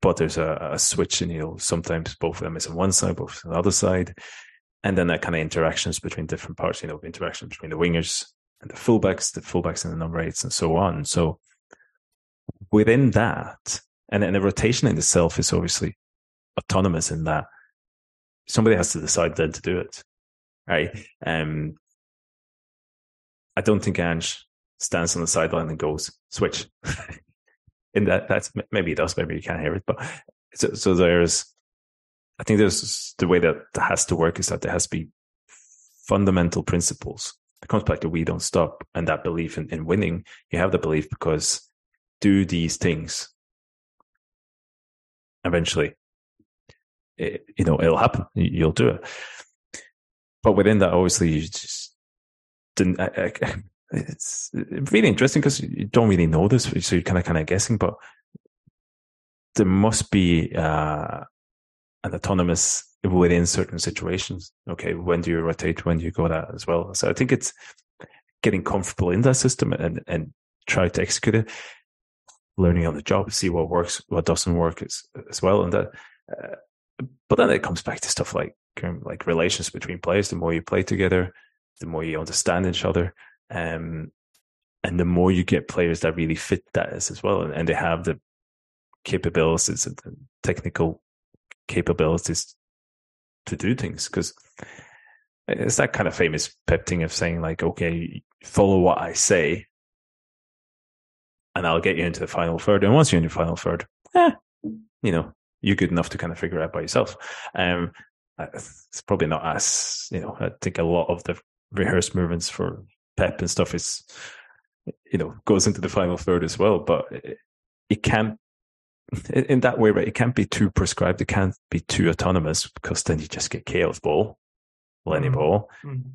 S2: but there's a, a switch, and you know sometimes both of them is on one side, both on the other side, and then that kind of interactions between different parts, you know, the interaction between the wingers and the fullbacks, the fullbacks and the number eights, and so on. So within that, and then the rotation in itself is obviously autonomous in that somebody has to decide then to do it, right? Um, I don't think Ange stands on the sideline and goes switch. in that, that's maybe he does, maybe you can't hear it, but so, so there's, I think there's the way that has to work is that there has to be fundamental principles. It comes back to we don't stop and that belief in, in winning. You have the belief because do these things eventually it, you know it'll happen you'll do it but within that obviously you just didn't I, I, it's really interesting because you don't really know this so you're kind of kind of guessing but there must be uh, an autonomous within certain situations. Okay when do you rotate? When do you go that as well? So i think it's getting comfortable in that system and and try to execute it. Learning on the job see what works what doesn't work as, as well and that uh, but then it comes back to stuff like like relations between players. The more you play together, the more you understand each other, um, and the more you get players that really fit that as well, and, and they have the capabilities and the technical capabilities to do things. Because it's that kind of famous pep thing of saying like, okay, follow what I say, and I'll get you into the final third. And once you're in the final third, eh, you know, you're good enough to kind of figure out by yourself. Um, it's probably not as you know. I think a lot of the rehearsed movements for Pep and stuff is, you know, goes into the final third as well. But it, it can't in that way, right? It can't be too prescribed. It can't be too autonomous because then you just get chaos ball, Lenny mm-hmm. ball. Mm-hmm.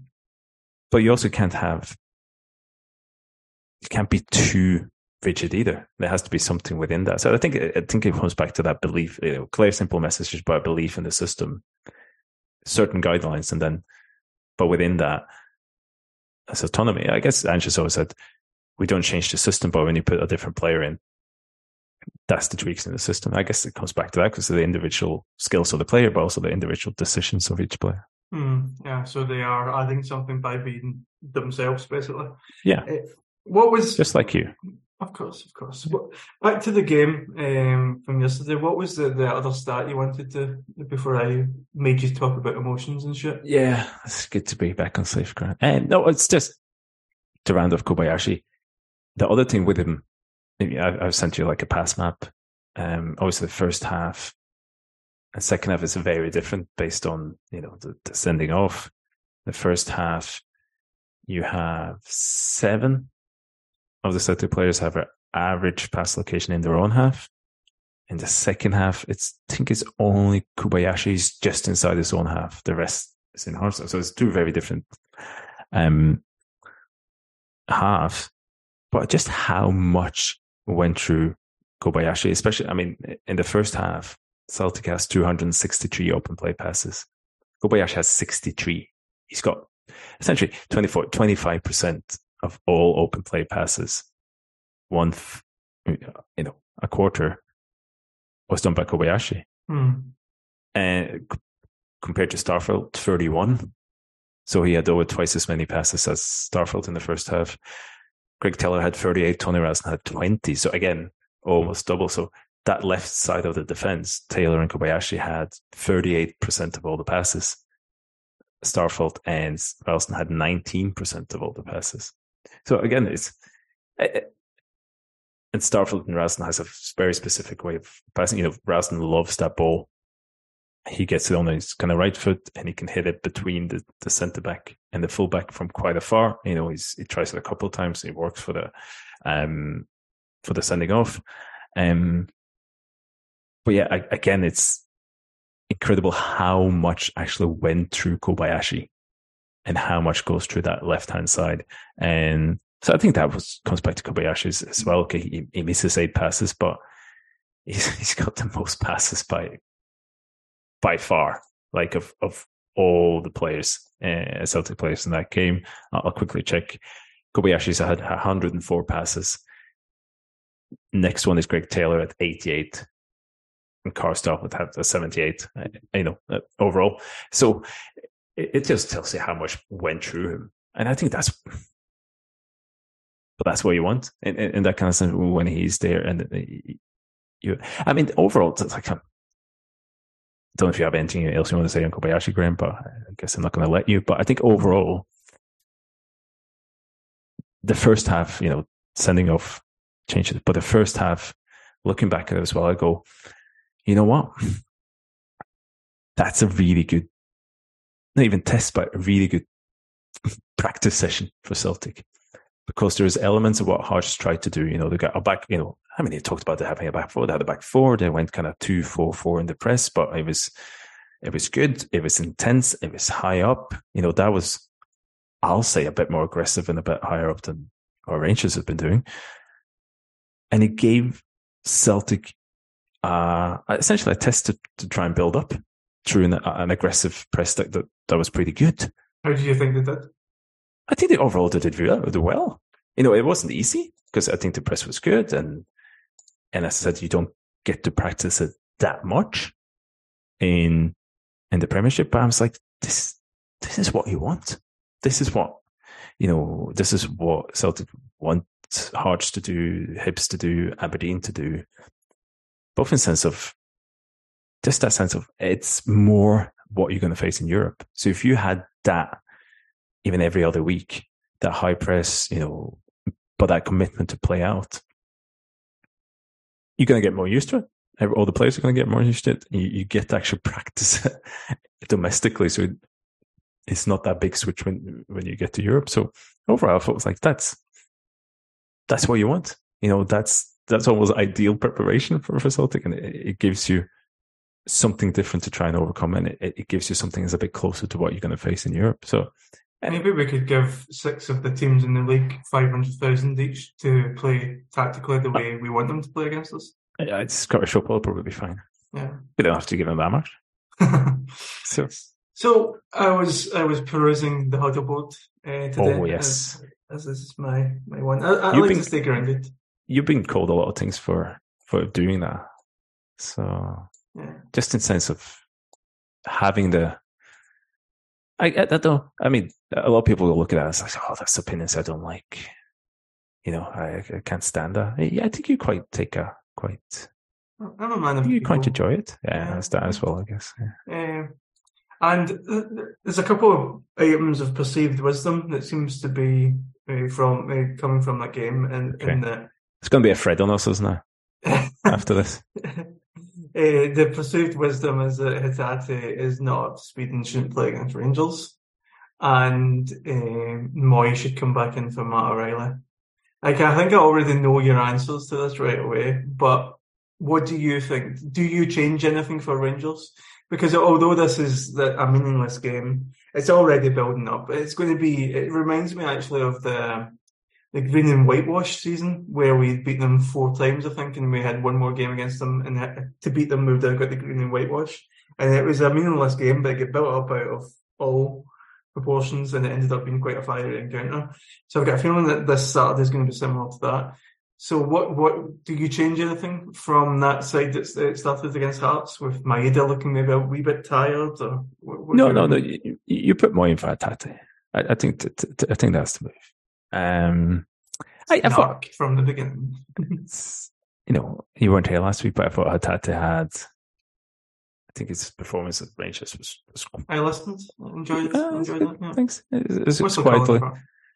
S2: But you also can't have. It can't be too rigid either. There has to be something within that. So I think I think it comes back to that belief, you know, clear, simple messages about belief in the system, certain guidelines, and then, but within that, as autonomy. I guess Ange's always said we don't change the system, but when you put a different player in, that's the tweaks in the system. I guess it comes back to that because of the individual skills of the player, but also the individual decisions of each player.
S1: Mm, yeah, so they are adding something by being themselves, basically.
S2: Yeah.
S1: Uh, what was
S2: just like you?
S1: Of course, of course. But Back to the game um, from yesterday. What was the, the other stat you wanted to before I made you talk about emotions and shit?
S2: Yeah, it's good to be back on safe ground. And no, it's just to round off Kobayashi. The other thing with him, I've sent you like a pass map. Um, obviously, the first half and second half is very different based on you know the, the sending off. The first half, you have seven of the Celtic players have an average pass location in their own half. In the second half, it's I think it's only Kobayashi's just inside his own half. The rest is in half. So it's two very different um, halves. But just how much went through Kobayashi, especially, I mean, in the first half, Celtic has 263 open play passes. Kobayashi has 63. He's got essentially 24, 25% of all open play passes, one, you know, a quarter was done by Kobayashi.
S1: Mm.
S2: And compared to Starfelt, 31. So he had over twice as many passes as Starfelt in the first half. Greg Taylor had 38, Tony Ralston had 20. So again, almost double. So that left side of the defense, Taylor and Kobayashi had 38% of all the passes. Starfelt and Ralston had 19% of all the passes. So again, it's eh, eh, and Starfelt and Ralston has a very specific way of passing. You know, Ralston loves that ball. He gets it on his kind of right foot and he can hit it between the, the centre back and the full back from quite afar. You know, he's, he tries it a couple of times. It works for the, um, for the sending off. Um, but yeah, I, again, it's incredible how much actually went through Kobayashi and how much goes through that left hand side. And so I think that was comes back to Kobayashi as well. Okay, he, he misses eight passes, but he's, he's got the most passes by by far, like of of all the players, uh, Celtic players in that game. I'll, quickly check. Kobayashi's had 104 passes. Next one is Greg Taylor at 88 and Karstop would have a 78, uh, you know, uh, overall. So it, it, just tells you how much went through him. And I think that's, but that's what you want in, in, in that kind of sense when he's there. And uh, you, I mean, overall, it's like, um, don't know if you have anything else you want to say on Kobayashi, Graeme, but I guess I'm not going to let you. But I think overall, the first half, you know, sending off changes, but the first half, looking back at it as well, I go, you know what? That's a really good, not even test, but a really good practice session for Celtic because there's elements of what Hearts tried to do. You know, they got a back, you know, I mean, they talked about having a back four, they had a back four, they went kind of two, four, four in the press, but it was, it was good. It was intense. It was high up. You know, that was, I'll say a bit more aggressive and a bit higher up than our Rangers have been doing. And it gave Celtic uh, essentially a test to, to try and build up through an, an aggressive press that, that, that was pretty good.
S1: How do you think they did?
S2: I think they overall did it well. You know, it wasn't easy because I think the press was good, and and as I said, you don't get to practice it that much in in the Premiership. But I was like, this this is what you want. This is what you know. This is what Celtic want Hearts to do, Hibs to do, Aberdeen to do both in sense of just that sense of it's more what you're going to face in Europe. So if you had that even every other week, that high press, you know, but that commitment to play out, you're going to get more used to it. All the players are going to get more used to it. You, you get to actually practice domestically. So it's not that big switch when, when you get to Europe. So overall, I felt like that's, that's what you want. You know, that's, that's almost ideal preparation for, for Celtic, and it, it, gives you something different to try and overcome, and it, it gives you something that's a bit closer to what you're going to face in Europe. So
S1: maybe we could give six of the teams in the league five hundred thousand each to play tactically the way we want them to play against us.
S2: Yeah, it's Scottish football will probably be fine.
S1: Yeah,
S2: we don't have to give them that much. so.
S1: So I was I was perusing the huddle board uh, today.
S2: Oh yes,
S1: as, as this is my my one. I, I like been, to stay grounded
S2: you've been called a lot of things for for doing that. So yeah. just in sense of having the I, I, I don't I mean a lot of people will look at that as like, oh that's opinions I don't like. You know, I, I can't stand that. Yeah, I think you quite take a quite
S1: I'm a man of
S2: You people. quite enjoy it. Yeah, yeah. that's that as well, I guess.
S1: Yeah. and there's a couple of items of perceived wisdom that seems to be uh, from uh, coming from that game, and okay. in that
S2: it's going to be a Fred on us, isn't it? After this.
S1: Uh, the perceived wisdom is that Hatate is not and shouldn't play against Rangers. And uh, Mooy should come back in for Matt O'Riley. Like, I think I already know your answers to this right away, but what do you think? Do you change anything for Rangers? Because although this is a meaningless game, it's already building up. It's going to be, it reminds me actually of the the green and whitewash season where we beat them four times, I think, and we had one more game against them. And uh, to beat them, we moved out got the green and whitewash, and it was a meaningless game, but it got built up out of all proportions, and it ended up being quite a fiery encounter. So I've got a feeling that this Saturday is going to be similar to that. So what what do you change anything from that side that started against Hearts with Maeda looking maybe a wee bit tired? Or
S2: what, what no, no, no. You, you, put more in for Hatate. I, I think t- t- I think that's the move. Um,
S1: I, I thought from the beginning.
S2: you know, you weren't here last week, but I thought Hatate had. I think his performance at Rangers was. was
S1: I listened, enjoyed it. Uh, enjoyed it. Yeah.
S2: Thanks. It was, it was quietly.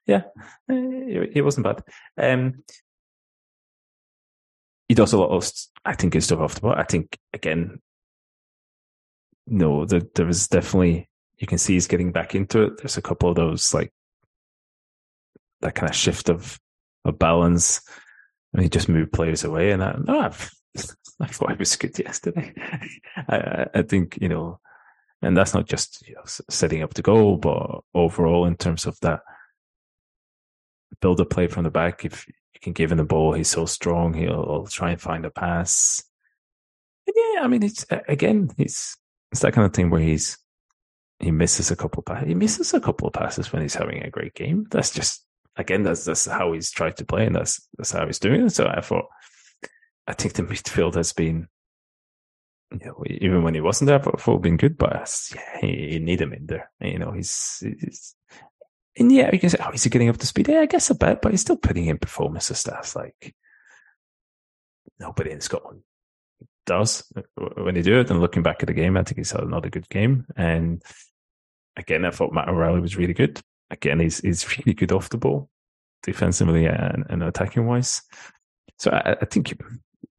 S2: Yeah, it, it, wasn't bad. Um, he does a lot of, I think, good stuff off the ball. I think again, no, there, there was definitely you can see he's getting back into it. There's a couple of those like that kind of shift of of balance. And he just moved players away, and I, no, I've, I was good yesterday. I, I think you know, and that's not just you know, setting up the goal, but overall in terms of that build a play from the back. If you can give him the ball, he's so strong. He'll, try and find a pass. And yeah, I mean, it's again, it's it's that kind of thing where he's he misses a couple of. He misses a couple of passes when he's having a great game. That's just again, that's that's how he's tried to play, and that's that's how he's doing it. So I thought, I think the midfield has been, you know, even when he wasn't there, I thought been good, but yeah, you need him in there. You know, he's, he's and yeah, you can say, oh, is he getting up to speed? Yeah, I guess a bit, but he's still putting in performance that's like nobody in Scotland does when they do it. And looking back at the game, I think he's had another good game. And again, I thought Matt O'Riley was really good. Again, he's he's really good off the ball, defensively and, and attacking wise. So I, I, think you,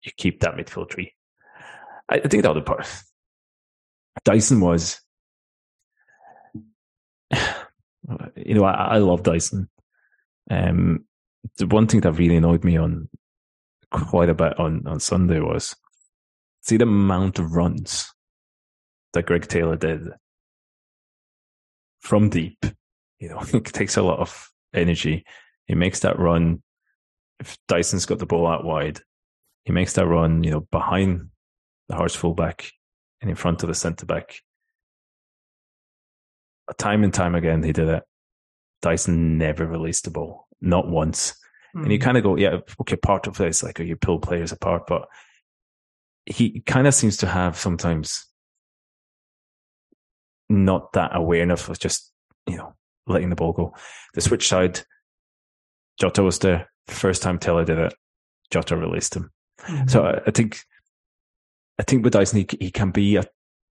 S2: you keep that midfield tree. I, I think the other part, Daizen was, you know, I, I love Daizen. Um, the one thing that really annoyed me on quite a bit on, on Sunday was see the amount of runs that Greg Taylor did from deep. You know, it takes a lot of energy. He makes that run. If Daizen's got the ball out wide, he makes that run, you know, behind the Hearts fullback and in front of the centre back. Time and time again, he did it. Daizen never released the ball, not once. Mm. And you hmm. kind of go, yeah, okay, part of this, like, you pull players apart, but he kind of seems to have sometimes not that awareness of just, you know, letting the ball go. The switch side, Jota was there. First time Taylor did it, Jota released him. Mm-hmm. So I, I, think, I think with Daizen, he, he can be a,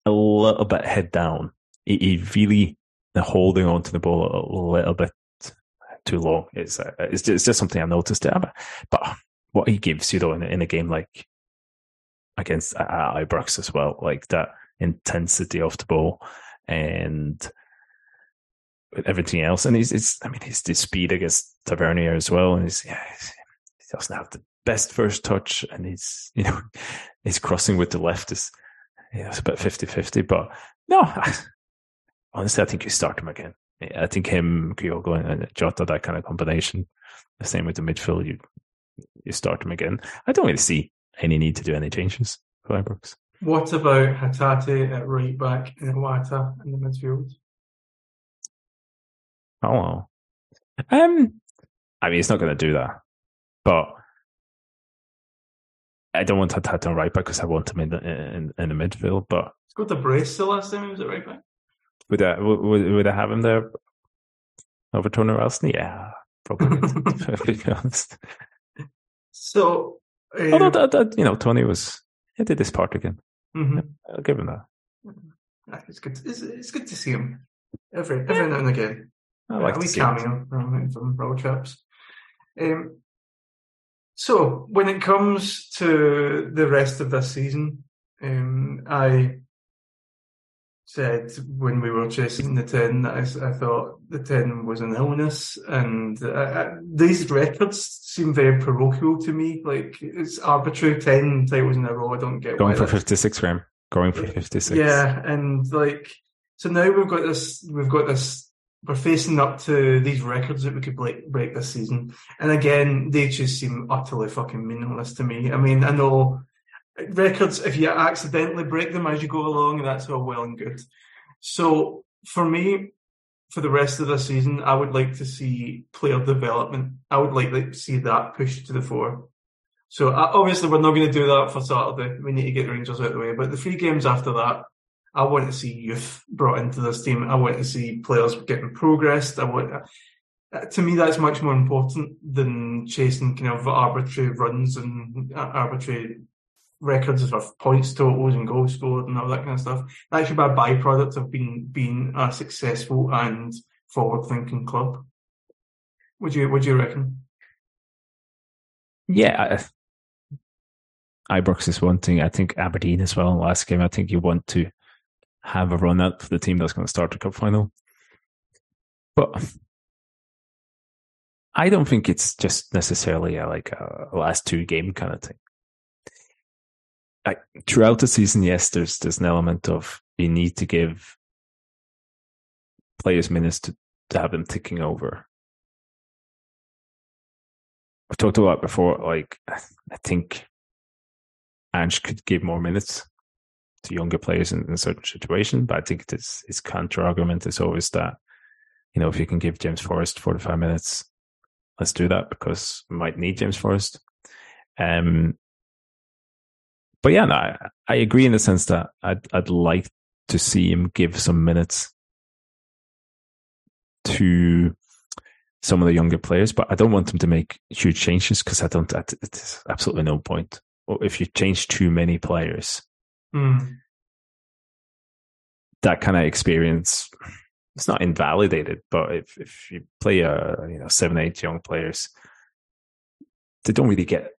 S2: a little bit head down. He, he really holding on to the ball a little bit too long. It's, uh, it's, just, it's just something I noticed. But, but what he gives you though in, in a game like against uh, Ibrox as well, like that intensity of the ball and everything else. And he's, it's, I mean, he's the speed against Tavernier as well. And he's, yeah, he's, he doesn't have the best first touch and he's, you know, he's crossing with the left is, you know, it's about 50 50. But no, I, honestly, I think you start him again. I think him, Kyogo, and Jota, that kind of combination. The same with the midfield, you you start him again. I don't really see any need to do any changes for Ibrox.
S1: What about Hatate at right back and Iwata in the midfield?
S2: Oh, well. Um, I mean, he's not going to do that, but I don't want Hatate on right back because I want him in the in, in the midfield. But
S1: he's got the brace the last time he was at right back.
S2: Would I would, would I have him there over Tony Ralston? Yeah, probably. to be honest.
S1: So,
S2: um, although that, that, you know, Tony was he did this part again.
S1: Mm-hmm.
S2: I'll give him that.
S1: It's good. It's, it's good to see him every every yeah. now and again.
S2: I like
S1: uh,
S2: to see
S1: cameo from from Chaps. Um, so when it comes to the rest of this season, um, I said when we were chasing the 10 I, I thought the 10 was an illness and uh, uh, these records seem very parochial to me like it's arbitrary 10 titles in a row I don't get
S2: going for 56 Graeme. Going for 56
S1: yeah and like so now we've got this we've got this we're facing up to these records that we could break, break this season and again they just seem utterly fucking meaningless to me I mean I know records, if you accidentally break them as you go along, that's all well and good. So for me, for the rest of the season, I would like to see player development. I would like to see that pushed to the fore. So obviously we're not going to do that for Saturday. We need to get the Rangers out of the way. But the three games after that, I want to see youth brought into this team. I want to see players getting progressed. I want, uh, to me, that's much more important than chasing kind of arbitrary runs and uh, arbitrary records of points totals and goals scored and all that kind of stuff. That should be a byproduct of being being a successful and forward thinking club. Would you would you reckon?
S2: Yeah. Ibrox is one thing. I think Aberdeen as well. Last game, I think you want to have a run out for the team that's going to start the cup final. But I don't think it's just necessarily a, like a last two game kind of thing like throughout the season, yes, there's there's an element of you need to give players minutes to, to have them ticking over. I've talked a lot before. Like I think Ange could give more minutes to younger players in, in a certain situation. But I think it's his counter argument is always that you know if you can give James Forrest forty five minutes, let's do that because we might need James Forrest. Um, but yeah, no, I, I agree in the sense that I'd I'd like to see him give some minutes to some of the younger players, but I don't want them to make huge changes because I don't. It's absolutely no point. If you change too many players,
S1: mm.
S2: that kind of experience it's not invalidated. But if if you play a you know seven eight young players, they don't really get.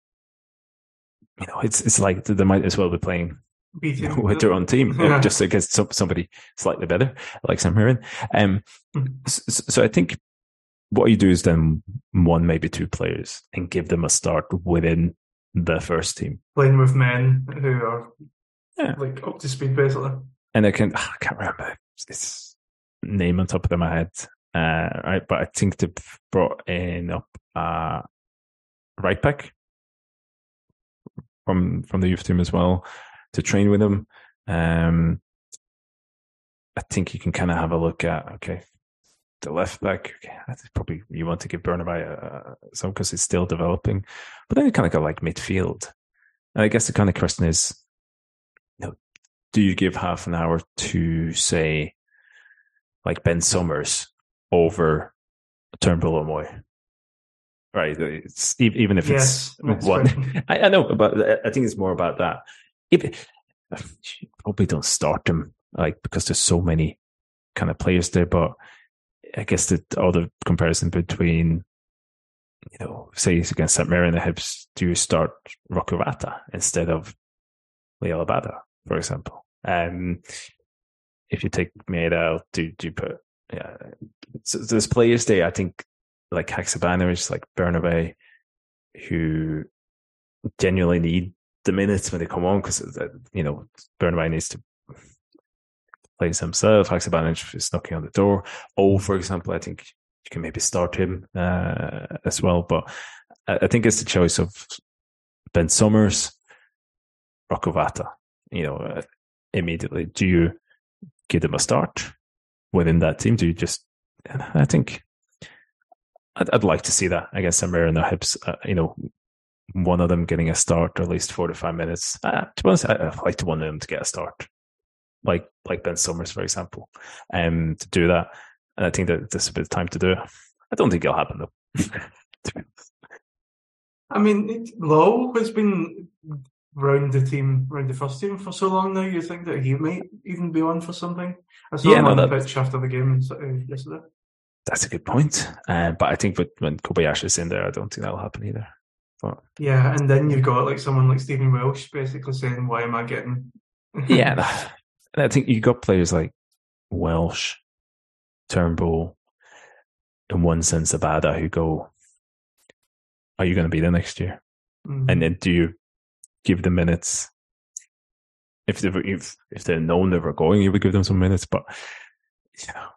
S2: You know, it's it's like they might as well be playing with their own team yeah. just against somebody slightly better, like St Mirren. Um, mm-hmm. so, so, I think what you do is then one, maybe two players and give them a start within the first team.
S1: Playing with men who are yeah. like up to speed, basically.
S2: And I can, I can't remember its name on top of my head. Uh, right, but I think they've brought in up uh, right back from from the youth team as well to train with him. Um, I think you can kind of have a look at okay, the left back. Okay, I think probably you want to give Bernabei uh, some because it's still developing, but then you kind of go like midfield. And I guess the kind of question is, do you give half an hour to say, like Ben Summers over Turnbull Moy? Right, uh, it's even if yes, it's one. I, I know, but I think it's more about that if, probably don't start them like because there's so many kind of players there. But I guess the other comparison between you know, say it's against St. Mary in the Hibs, do you start Rocco instead of Liel Abada, for example? Um, if you take Maeda out, do, do you put, yeah, so there's players there, I think, like Haksabanovic, like Bernabei, who genuinely need the minutes when they come on because uh, you know Bernabei needs to play himself. Haksabanovic is knocking on the door. Oh, for example, I think you can maybe start him uh, as well. But I think it's the choice of Ben Summers, Rocco Vata. You know, uh, immediately, do you give them a start within that team? Do you just? I think I'd, I'd like to see that against somewhere in the hips. Uh, you know, one of them getting a start or at least 45 minutes. Uh, to be honest, I, would like to one of them to get a start, like like Ben Summers, for example, um, to do that. And I think that this is a bit of time to do it. I don't think it'll happen though.
S1: I mean, Lowe has been round the team, round the first team for so long now. You think that he might even be on for something? I saw yeah, him no, on the pitch after the game uh, yesterday.
S2: That's a good point. Uh, but I think with, when is in there, I don't think that'll happen either. But
S1: yeah, and then you've got like someone like Stephen Welsh basically saying, "Why am I getting?"
S2: yeah, and I think you got players like Welsh, Turnbull, in one sense, Abada, who go, "Are you going to be there next year?" Mm-hmm. And then do you give them minutes? If they if if they're known they were going, you would give them some minutes. But you know,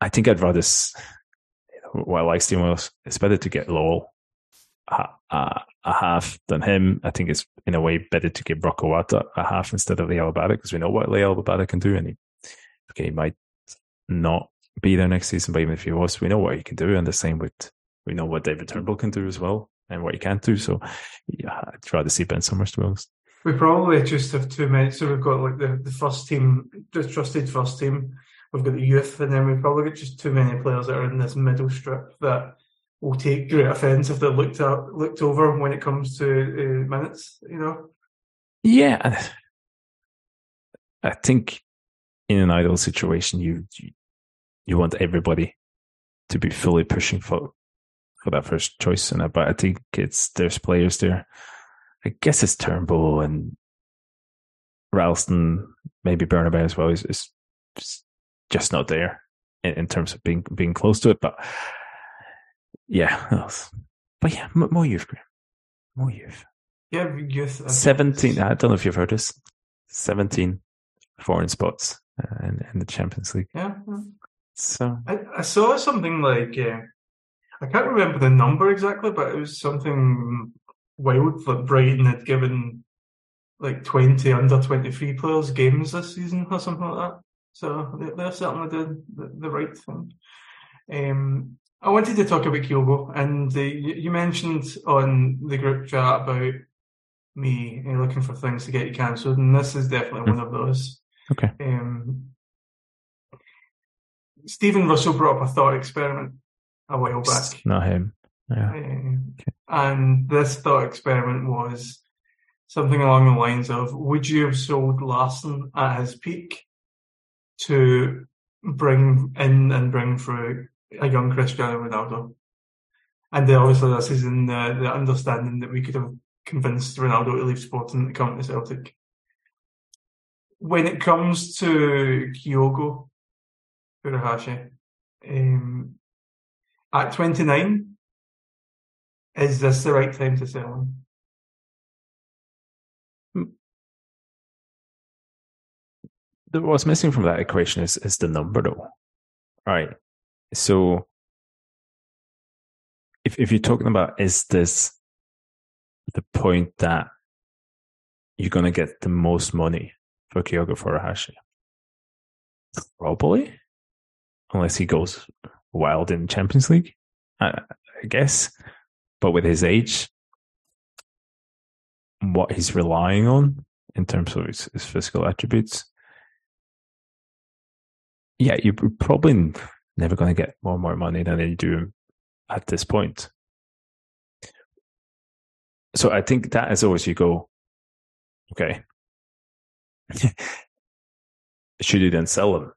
S2: I think I'd rather. You know, well, like Stephen Welsh, it's better to get Lawal a, a, half than him. I think it's in a way better to give Rocco Vata a half instead of Liel Abada because we know what Liel Abada can do, and he, okay, he might not be there next season, but even if he was, we know what he can do, and the same with we know what David Turnbull can do as well, and what you can't do. So, yeah, I'd rather see Ben Summers to be honest.
S1: We probably just have two minutes. So we've got like the, the first team, the trusted first team. We've got the youth, and then we've probably got just too many players that are in this middle strip that will take great offence if they're looked at, looked over when it comes to uh, minutes. You know.
S2: Yeah, I think in an ideal situation, you, you you want everybody to be fully pushing for for that first choice, and but I think it's there's players there. I guess it's Turnbull and Ralston, maybe Bernabei as well. Is is just not there in, in terms of being being close to it, but yeah, but yeah, more youth, more youth.
S1: Yeah, youth.
S2: Seventeen. I don't know if you've heard this. Seventeen foreign spots uh, in, in, the Champions League.
S1: Yeah.
S2: So
S1: I, I saw something like uh, I can't remember the number exactly, but it was something wild. Like Brighton had given like 20 under 23 players games this season or something like that. So they're, certainly doing the, the, right thing. Um, I wanted to talk about Kyogo, and uh, you, you, mentioned on the group chat about me uh, looking for things to get you cancelled, and this is definitely one of those.
S2: Okay.
S1: Um, Stephen Russell brought up a thought experiment a while back.
S2: Not him. Yeah. Uh,
S1: okay. And this thought experiment was something along the lines of Would you have sold Larsson at his peak to bring in and bring through a young Cristiano Ronaldo? And obviously, this is in the, the understanding that we could have convinced Ronaldo to leave Sporting to come to Celtic. When it comes to Kyogo Furuhashi, um, at 29, is this the right time to sell him?
S2: What's missing from that equation is, is the number, though. Right. So, if if you're talking about is this the point that you're going to get the most money for Kyogo Furuhashi? Probably, unless he goes wild in Champions League, I, I guess. But with his age, what he's relying on in terms of his, his physical attributes, yeah, you're probably never going to get more and more money than you do at this point. So I think that is always you go, okay, should you then sell them?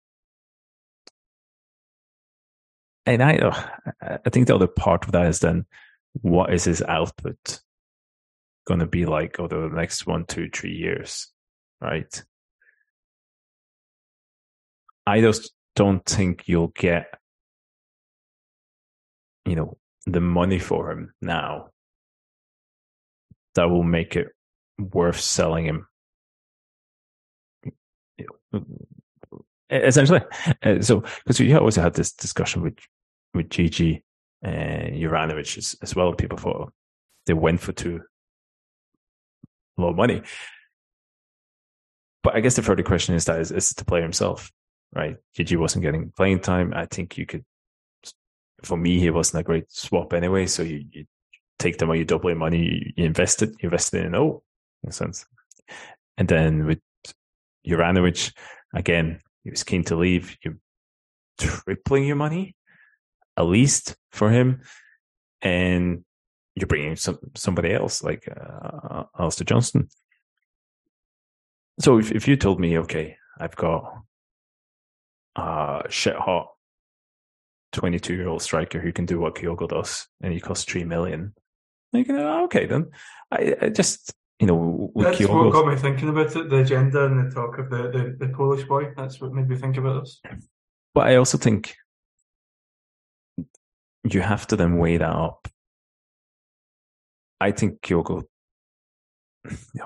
S2: And I, I think the other part of that is then what is his output going to be like over the next one, two, three years, right? I just don't think you'll get, you know, the money for him now that will make it worth selling him. Essentially, so because we always had this discussion with with Gigi and uh, Juranovic as, as well. People thought they went for too low money. But I guess the further question is that is, is the player himself, right? Gigi wasn't getting playing time. I think you could, for me, he wasn't a great swap anyway. So you, you take the money, you double your money, you, invest it, you invest it in O, in a sense. And then with Juranovic, again, he was keen to leave. You're tripling your money at least for him, and you're bringing some somebody else like uh, Alistair Johnston. So if if you told me, okay, I've got a shit hot twenty two year old striker who can do what Kyogo does, and he costs three million, like oh, okay, then I, I just you know,
S1: that's Kyogo, what got me thinking about it. The agenda and the talk of the, the, the Polish boy. That's what made me think about this.
S2: But I also think you have to then weigh that up. I think Kyogo, you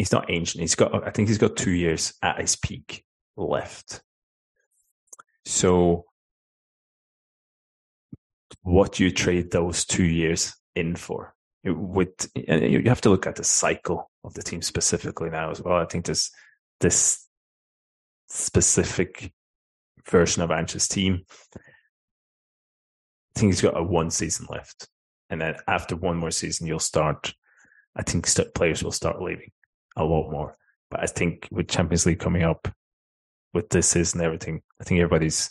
S2: he's not ancient. He's got, I think he's got two years at his peak left. So, what do you trade those two years in for? With you have to look at the cycle of the team specifically now as well. I think this this specific version of Ange's team I think he's got a one season left, and then after one more season, you'll start. I think players will start leaving a lot more. But I think with Champions League coming up, with this season and everything, I think everybody's.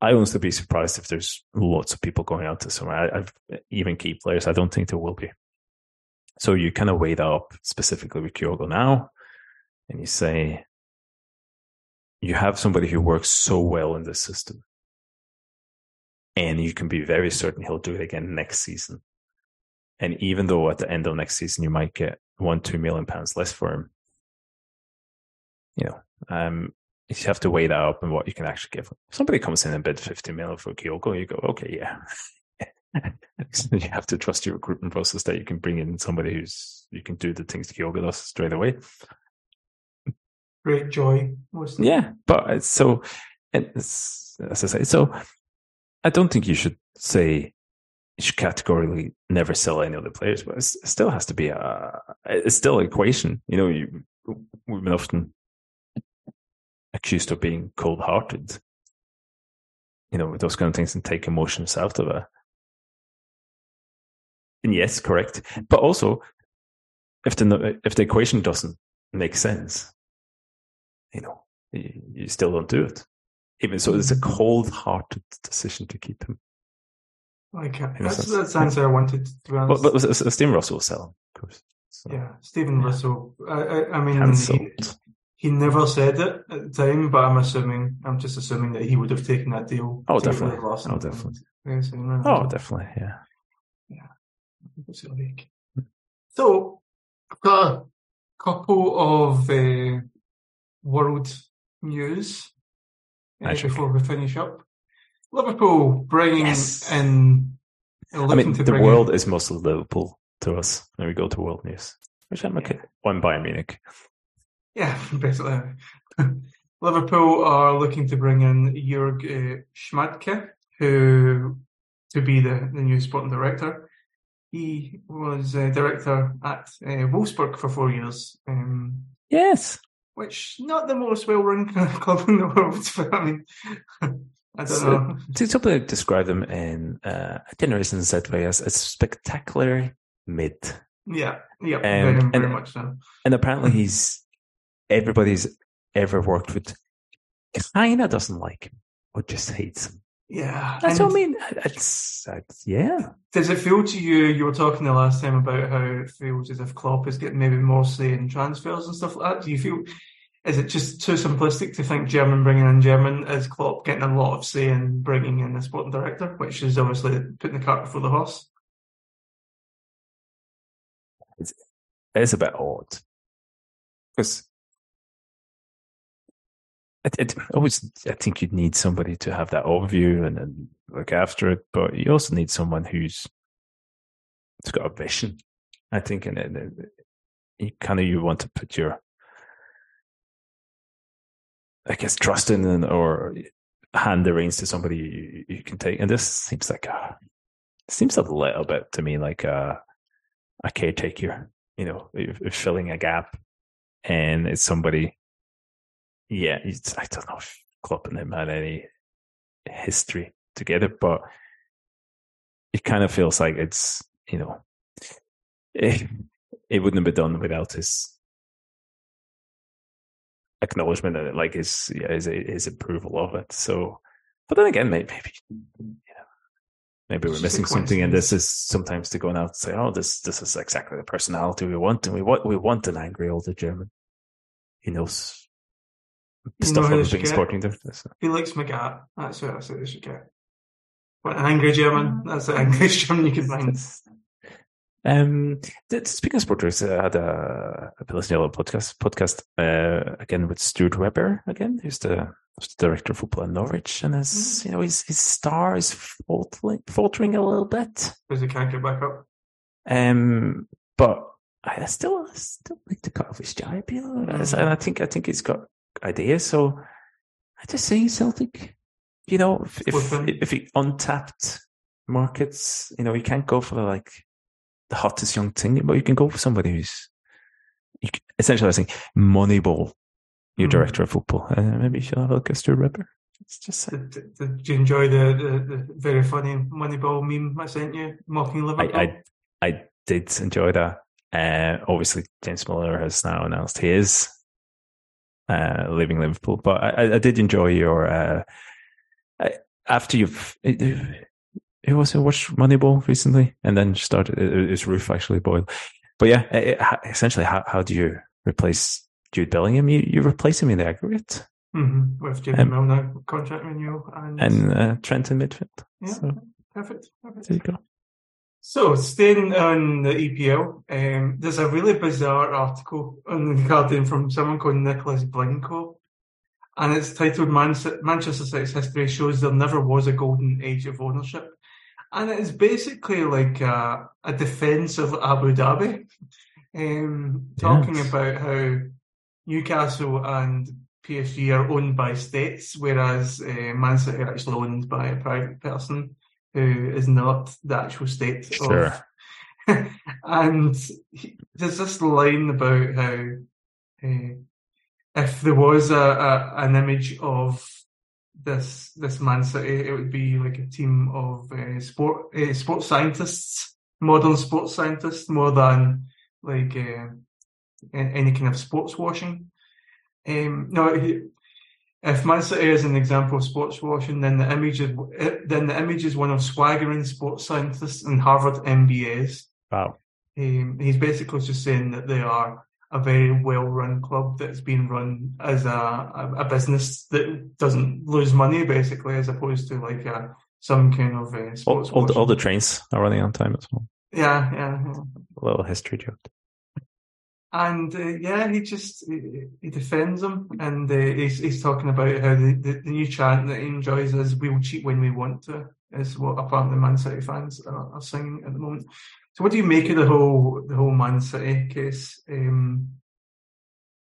S2: I honestly be surprised if there's lots of people going out to summer. I, I've even key players. I don't think there will be. So you kind of weigh that up specifically with Kyogo now, and you say you have somebody who works so well in this system and you can be very certain he'll do it again next season. And even though at the end of next season you might get one, two million pounds less for him, you know, um, you have to weigh that up and what you can actually give. If somebody comes in and bid 50 million for Kyogo, you go, okay, yeah. you have to trust your recruitment process that you can bring in somebody who's, you can do the things Kyogo does straight away.
S1: Great joy.
S2: Yeah. But it's so, it's, as I say, so I don't think you should say you should categorically never sell any other players, but it still has to be a, it's still an equation. You know, you, we've been often accused of being cold hearted, you know, those kind of things and take emotions out of it. And yes, correct. But also, if the, if the equation doesn't make sense, you know, you, you still don't do it. Even so, it's a mm-hmm. cold hearted decision to keep him.
S1: Okay, that's, that's the answer I wanted. To be honest.
S2: But, but Stephen Russell was selling, of course.
S1: So. Yeah, Stephen yeah. Russell. I, I, I mean, he, he, never said it at the time, but I'm assuming, I'm just assuming that he would have taken that deal.
S2: Oh, definitely. Oh, definitely. oh, definitely. Yeah.
S1: Yeah. So, I've got a couple of uh, world news uh, before we finish up. Liverpool bringing yes. in.
S2: I mean, the world in, is mostly Liverpool to us when we go to world news, which I'm okay. One Bayern Munich.
S1: Yeah, basically. Liverpool are looking to bring in Jörg uh, Schmadtke, who to be the, the new sporting director. He was a director at uh, Wolfsburg for four years. Um,
S2: yes.
S1: Which not the most well-run club in the world, but I mean, I don't so, know.
S2: To simply describe them in uh, a generation Z way as a spectacular mid.
S1: Yeah, yeah, um, very, very
S2: and,
S1: much so.
S2: And apparently, he's everybody's ever worked with kind of doesn't like him or just hates him.
S1: Yeah,
S2: that's and what I mean. It's, it's, yeah.
S1: Does it feel to you? You were talking the last time about how it feels as if Klopp is getting maybe more say in transfers and stuff like that. Do you feel is it just too simplistic to think German bringing in German is Klopp getting a lot of say in bringing in a sporting director, which is obviously putting the cart before the horse?
S2: It's, it's a bit odd because it, always I think you'd need somebody to have that overview and look after it, but you also need someone who's has got a vision. I think, and, and uh, you kind of you want to put your I guess trusting and or hand the reins to somebody you, you can take. And this seems like a seems a little bit to me like a a caretaker, you know, filling a gap, and it's somebody. Yeah, I don't know if Klopp and him had any history together, but it kind of feels like it's you know it, it wouldn't have been done without his acknowledgement and like his yeah, his his approval of it. So, but then again, maybe, maybe you know, maybe we're missing something, and this is sometimes to go out and say, "Oh, this this is exactly the personality we want, and we want we want an angry older German. He knows you stuff about being sporting director." So.
S1: Felix Magath. That's what I said they should get. What an angry German. That's the angriest German you can find.
S2: Um, speaking of sports, I had a, a Pilsner podcast podcast uh, again with Stuart Webber again, who's the, who's the director of football in Norwich, and his mm. you know his his star is faltering, faltering a little bit
S1: because he can't get back up.
S2: Um, but I still I still like to cut off his jibe, you know, mm. and I think I think he's got ideas. So I just say Celtic, you know, if if, if he untapped markets, you know, you can't go for the like the hottest young thing, but you can go for somebody who's you can, essentially I think Moneyball, your mm. director of football. Uh, maybe you should have a look at Stuart Webber. It's just
S1: did, did, did, you enjoy the, the, the, very funny Moneyball meme I sent you mocking Liverpool?
S2: I, I, I did enjoy that. Uh, obviously, James Milner has now announced he is uh, leaving Liverpool, but I, I did enjoy your uh, after you've who also watched Moneyball recently and then started his roof actually boiled. But yeah, it, essentially, how, how do you replace Jude Bellingham? You you replace him in the aggregate
S1: mm-hmm. with Jimmy um, Milner contract renewal and
S2: and uh, Trent in midfield.
S1: Yeah, so, perfect, perfect.
S2: There you go.
S1: So, staying on the EPL, um, there's a really bizarre article on the Guardian from someone called Nicholas Blincoe, and it's titled Manchester City's history shows there never was a golden age of ownership and it's basically like a, a defense of Abu Dhabi, um, talking yes. about how Newcastle and PSG are owned by states, whereas uh, Man City are actually owned by a private person who is not the actual state
S2: sure.
S1: of. and he, there's this line about how uh, if there was a, a, an image of this this Man City, it would be like a team of uh, sport uh, sports scientists, modern sports scientists, more than like uh, any kind of sports washing. Um, no, if Man City is an example of sports washing, then the image is then the image is one of swaggering sports scientists and Harvard MBAs.
S2: Wow.
S1: Um, he's basically just saying that they are a very well-run club that's being run as a, a, a business that doesn't lose money, basically, as opposed to like a, some kind of uh, sports.
S2: All, all, the, all the trains are running on time as well.
S1: Yeah, yeah, yeah.
S2: A little history joke.
S1: And uh, yeah, he just he, he defends them, and uh, he's he's talking about how the, the, the, new chant that he enjoys is "We'll cheat when we want to," is what apparently Man City fans are, are singing at the moment. So, what do you make of the whole the whole Man City case? Um,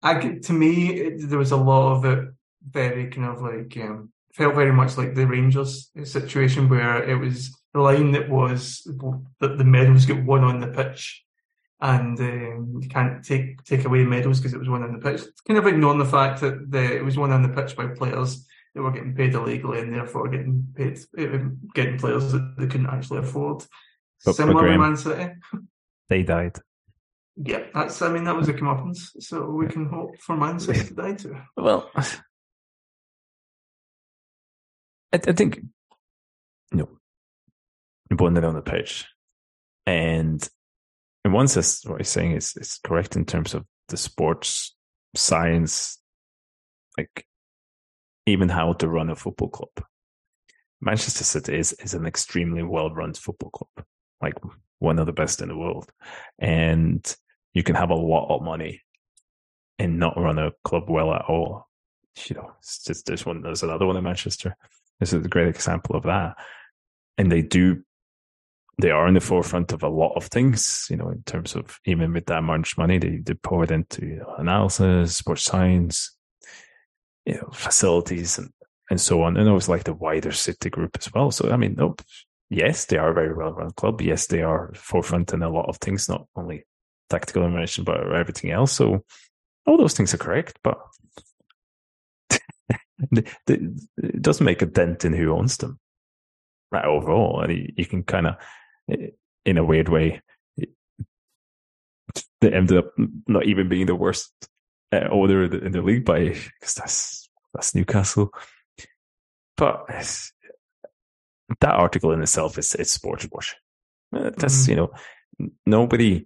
S1: I to me, it, there was a lot of it very kind of like um, felt very much like the Rangers situation where it was the line that was that the medals get won on the pitch and um, you can't take take away medals because it was won on the pitch. It's kind of ignoring the fact that the, it was won on the pitch by players that were getting paid illegally and therefore getting paid getting players that they couldn't actually afford. But, Similar to Man City,
S2: they died.
S1: Yeah, that's. I mean, that was a comeuppance. So we can hope for Man City to die too.
S2: Well, I, I think you know, you won it on the pitch, and in one sense, what he's saying is is correct in terms of the sports science, like even how to run a football club. Manchester City is is an extremely well run football club, like one of the best in the world, and you can have a lot of money and not run a club well at all. You know, it's just this one. There's another one in Manchester. This is a great example of that, and they do they are in the forefront of a lot of things, you know, in terms of even with that much money, they, they it into analysis, sports science, you know, facilities and, and so on. And it was like the wider city group as well. So, I mean, no, yes, they are a very well run club. Yes, they are forefront in a lot of things, not only tactical information, but everything else. So all those things are correct, but it doesn't make a dent in who owns them right overall. And you can kind of in a weird way, they ended up not even being the worst uh, owner in the, in the league by because that's that's Newcastle. But that article in itself is it's sports washing. Uh, that's mm-hmm. you know nobody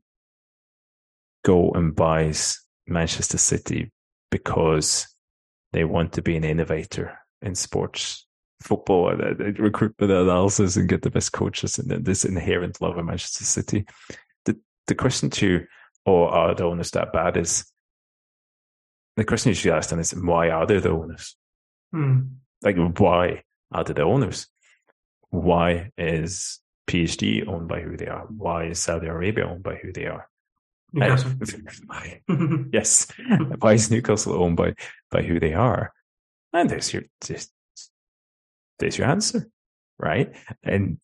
S2: go and buys Manchester City because they want to be an innovator in sports football and uh, recruitment analysis and get the best coaches and this inherent love of Manchester City. The the question to or are the owners that bad is the question you should ask them is why are they the owners?
S1: Hmm.
S2: Like why are they the owners? Why is PSG owned by who they are? Why is Saudi Arabia owned by who they are?
S1: Newcastle.
S2: yes. Why is Newcastle owned by by who they are? And there's your just there's your answer, right? And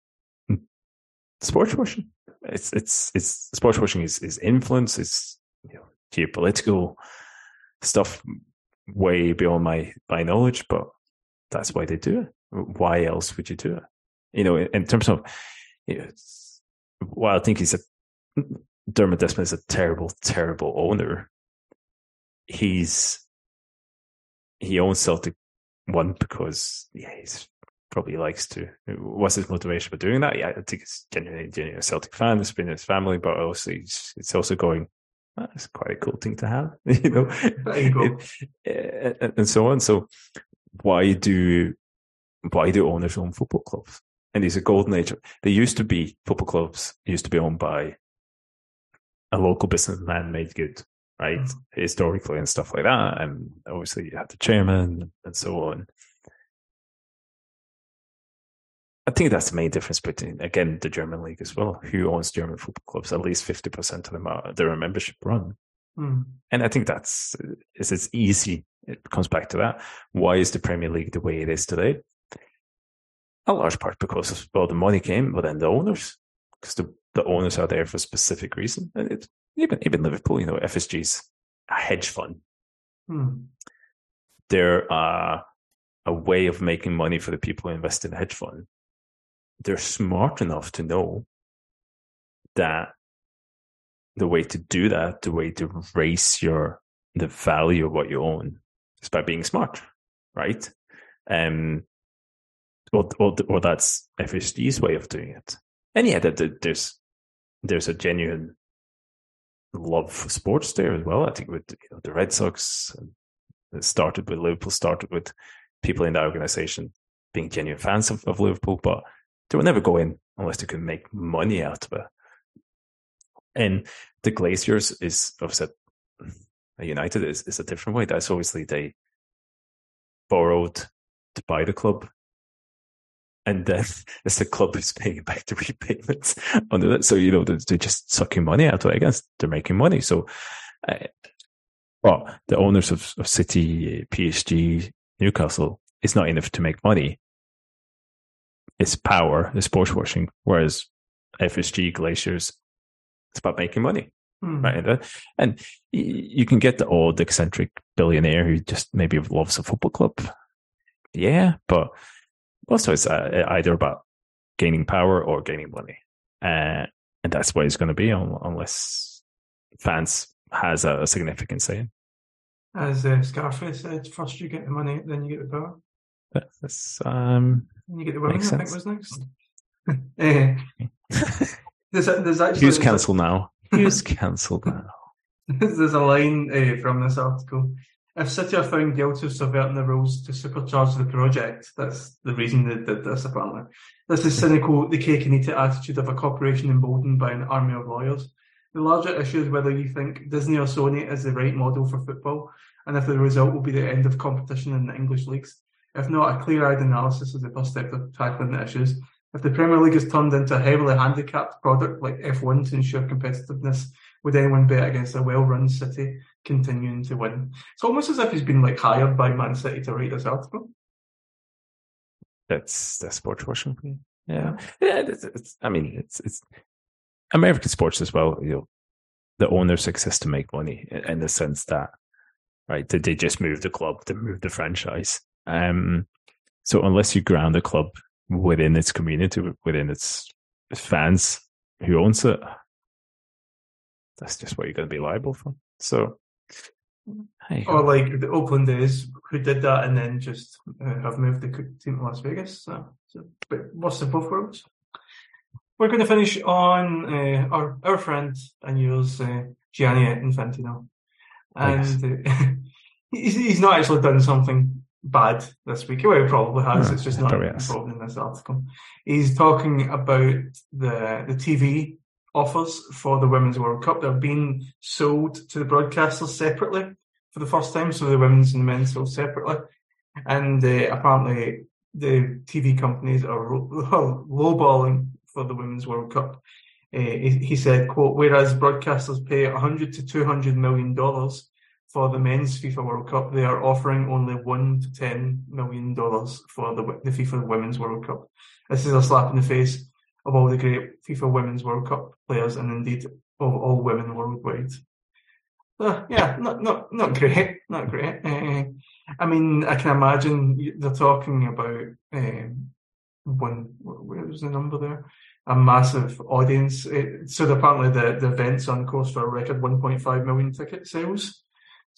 S2: sports washing, it's it's it's sports washing is is influence, it's you know, geopolitical stuff way beyond my my knowledge, but that's why they do it. Why else would you do it? You know, in, in terms of, you know, well, I think he's a Dermot Desmond is a terrible, terrible owner. He's he owns Celtic one because yeah, he's probably likes to. What's his motivation for doing that? Yeah, I think it's genuinely, genuinely a Celtic fan. It's been his family, but also it's, it's also going. Ah, That's quite a cool thing to have, you know,
S1: you
S2: it, eh, eh, and so on. So, why do why do owners own football clubs? And these are golden age. They used to be football clubs used to be owned by a local businessman made good, right? Mm-hmm. Historically and stuff like that. And obviously you had the chairman and so on. I think that's the main difference between again the German league as well. Who owns German football clubs? At least fifty percent of them are they're a membership run,
S1: mm.
S2: and I think that's is it's easy. It comes back to that. Why is the Premier League the way it is today? a large part because of, well, the money came, but then the owners, because the, the owners are there for a specific reason. And it, even even Liverpool, you know, FSG's a hedge fund.
S1: Hmm.
S2: They're uh, a way of making money for the people who invest in a hedge fund. They're smart enough to know that the way to do that, the way to raise your the value of what you own is by being smart, right? Um, or, or, or that's FSG's way of doing it. And yeah, there's there's a genuine love for sports there as well. I think with you know, the Red Sox, started with Liverpool, started with people in the organization being genuine fans of, of Liverpool, but they will never go in unless they can make money out of it. And the Glazers is obviously United is, is a different way. That's obviously they borrowed to buy the club. And then it's the club is paying back the repayments under that. So, you know, they're, they're, just sucking money out of it. Against they're making money. So, uh, well, the owners of, of City, PSG, Newcastle, it's not enough to make money. It's power, it's sports washing. Whereas FSG, Glazers, it's about making money. Mm. Right. And you can get the old eccentric billionaire who just maybe loves a football club. Yeah. But also it's uh, either about gaining power or gaining money. Uh, and that's what it's going to be unless fans has a, a significant say.
S1: As uh, Scarface said, first you get the money, then you get the power.
S2: That's um.
S1: And you get the women. I think was next. uh, there's, there's actually
S2: who's cancelled now? Who's cancelled now?
S1: there's a line uh, from this article. If City are found guilty of subverting the rules to supercharge the project, that's the reason they did this apparently. This is cynical, the cake and eat it attitude of a corporation emboldened by an army of lawyers. The larger issue is whether you think Disney or Sony is the right model for football, and if the result will be the end of competition in the English leagues. If not, a clear-eyed analysis is the first step to tackling the issues. If the Premier League is turned into a heavily handicapped product like F1 to ensure competitiveness, would anyone bet against a well-run City continuing to win? It's almost as if he's been like hired by Man City to write this article.
S2: That's that's sports washing. Yeah, yeah. It's, it's, I mean, it's it's American sports as well. You know, the owners exist to make money in the sense that right? Did they just move the club, to move the franchise. Um, so unless you ground a club within its community, within its fans who owns it, that's just what you're going to be liable for. So,
S1: or like the Oakland A's who did that and then just uh, have moved the team to Las Vegas. So, so but what's the both worlds? We're going to finish on uh, our our friend and yours, uh, Gianni Infantino and uh, he's, he's not actually done something bad this week. Well, he probably has. it's just not involved in this article. He's talking about the the TV offers for the Women's World Cup. They're being sold to the broadcasters separately for the first time. So the women's and the men's sold separately, and uh, apparently the TV companies are lowballing for the Women's World Cup. Uh, he, he, said, "quote Whereas broadcasters pay 100 to 200 million dollars for the men's FIFA World Cup, they are offering only one to 10 million dollars for the, the FIFA Women's World Cup. This is a slap in the face of all the great FIFA Women's World Cup players and indeed of all women worldwide." Uh, yeah, not not not great, not great. Uh, I mean, I can imagine they're talking about um, one. Where was the number there? a massive audience. It, so apparently the, the event's on course for a record 1.5 million ticket sales.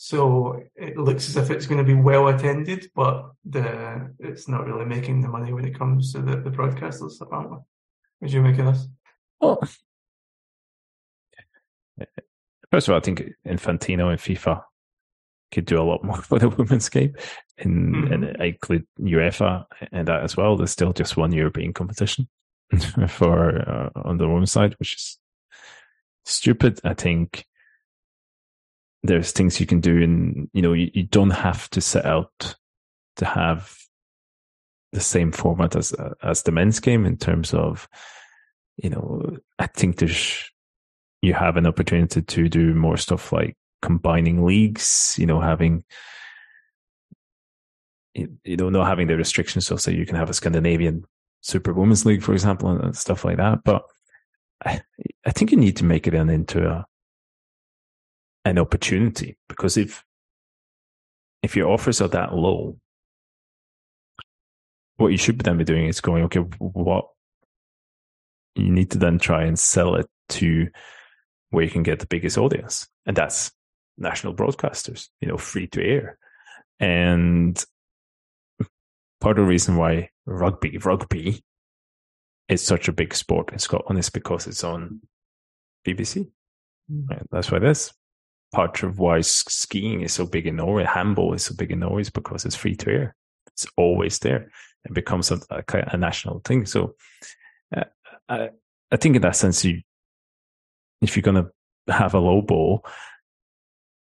S1: So it looks as if it's going to be well attended, but the it's not really making the money when it comes to the, the broadcasters, apparently. What do you make of this?
S2: Well, first of all, I think Infantino and FIFA could do a lot more for the women's game, and, mm-hmm. and I include UEFA and that as well. There's still just one European competition. for uh, on the women's side, which is stupid. I think there's things you can do, and you know, you, you don't have to set out to have the same format as uh, as the men's game in terms of, you know, I think there's you have an opportunity to do more stuff like combining leagues, you know, having you know, not having the restrictions so say you can have a Scandinavian Super Women's League, for example, and stuff like that. But I, I think you need to make it an, into a an opportunity because if if your offers are that low, what you should then be doing is going, okay, what you need to then try and sell it to where you can get the biggest audience, and that's national broadcasters, you know, free to air. And part of the reason why rugby, rugby is such a big sport in Scotland is because it's on BBC. Mm. Right? That's why it is. Part of why skiing is so big in Norway, handball is so big in Norway is because it's free to air. It's always there. It becomes a, a, a national thing. So uh, I, I think in that sense, you, if you're going to have a low ball,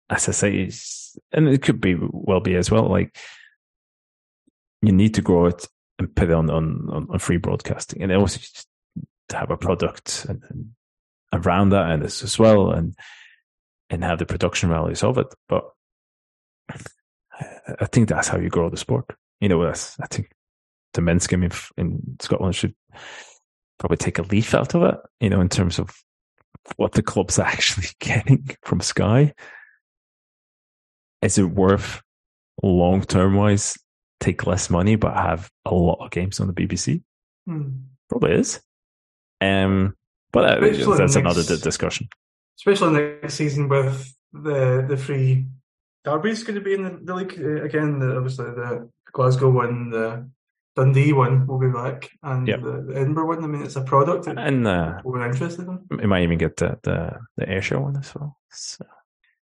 S2: as I say, and it could be well be as well, like you need to grow it and put it on, on, on free broadcasting and also to have a product and, and around that and this as well and, and have the production values of it. But I think that's how you grow the sport. You know, I think the men's game in, in Scotland should probably take a leaf out of it, you know, in terms of what the club's actually getting from Sky. Is it worth long term wise take less money but have a lot of games on the BBC? Hmm. Probably is. Um, but uh, that's another discussion.
S1: Especially next season with the the free derbies going to be in the, the league uh, again. The, obviously, the Glasgow one, the Dundee one will be back, and yep. the, the, Edinburgh one. I mean, it's a product that
S2: and uh,
S1: we're interested in.
S2: You might even get the the, the Ayrshire one as well. So.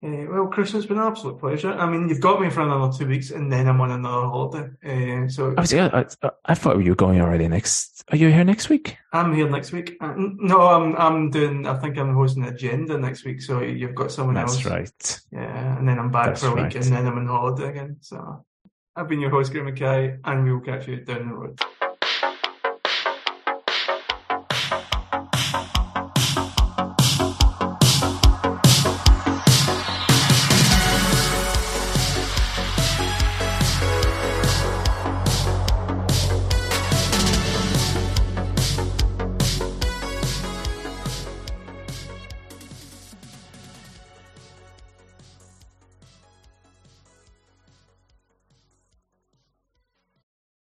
S1: Uh, well, Chris, it's been an absolute pleasure. I mean, you've got me for another two weeks, and then I'm on another holiday. Uh, so
S2: I, was, I, I, I, thought you were going already next. Are you here next week?
S1: I'm here next week. Uh, no, I'm I'm doing. I think I'm hosting the Agenda next week. So you've got someone
S2: That's
S1: else.
S2: That's right.
S1: Yeah, and then I'm back That's for a week, right. and then I'm on holiday again. So I've been your host, Graeme McKay, and we will catch you down the road.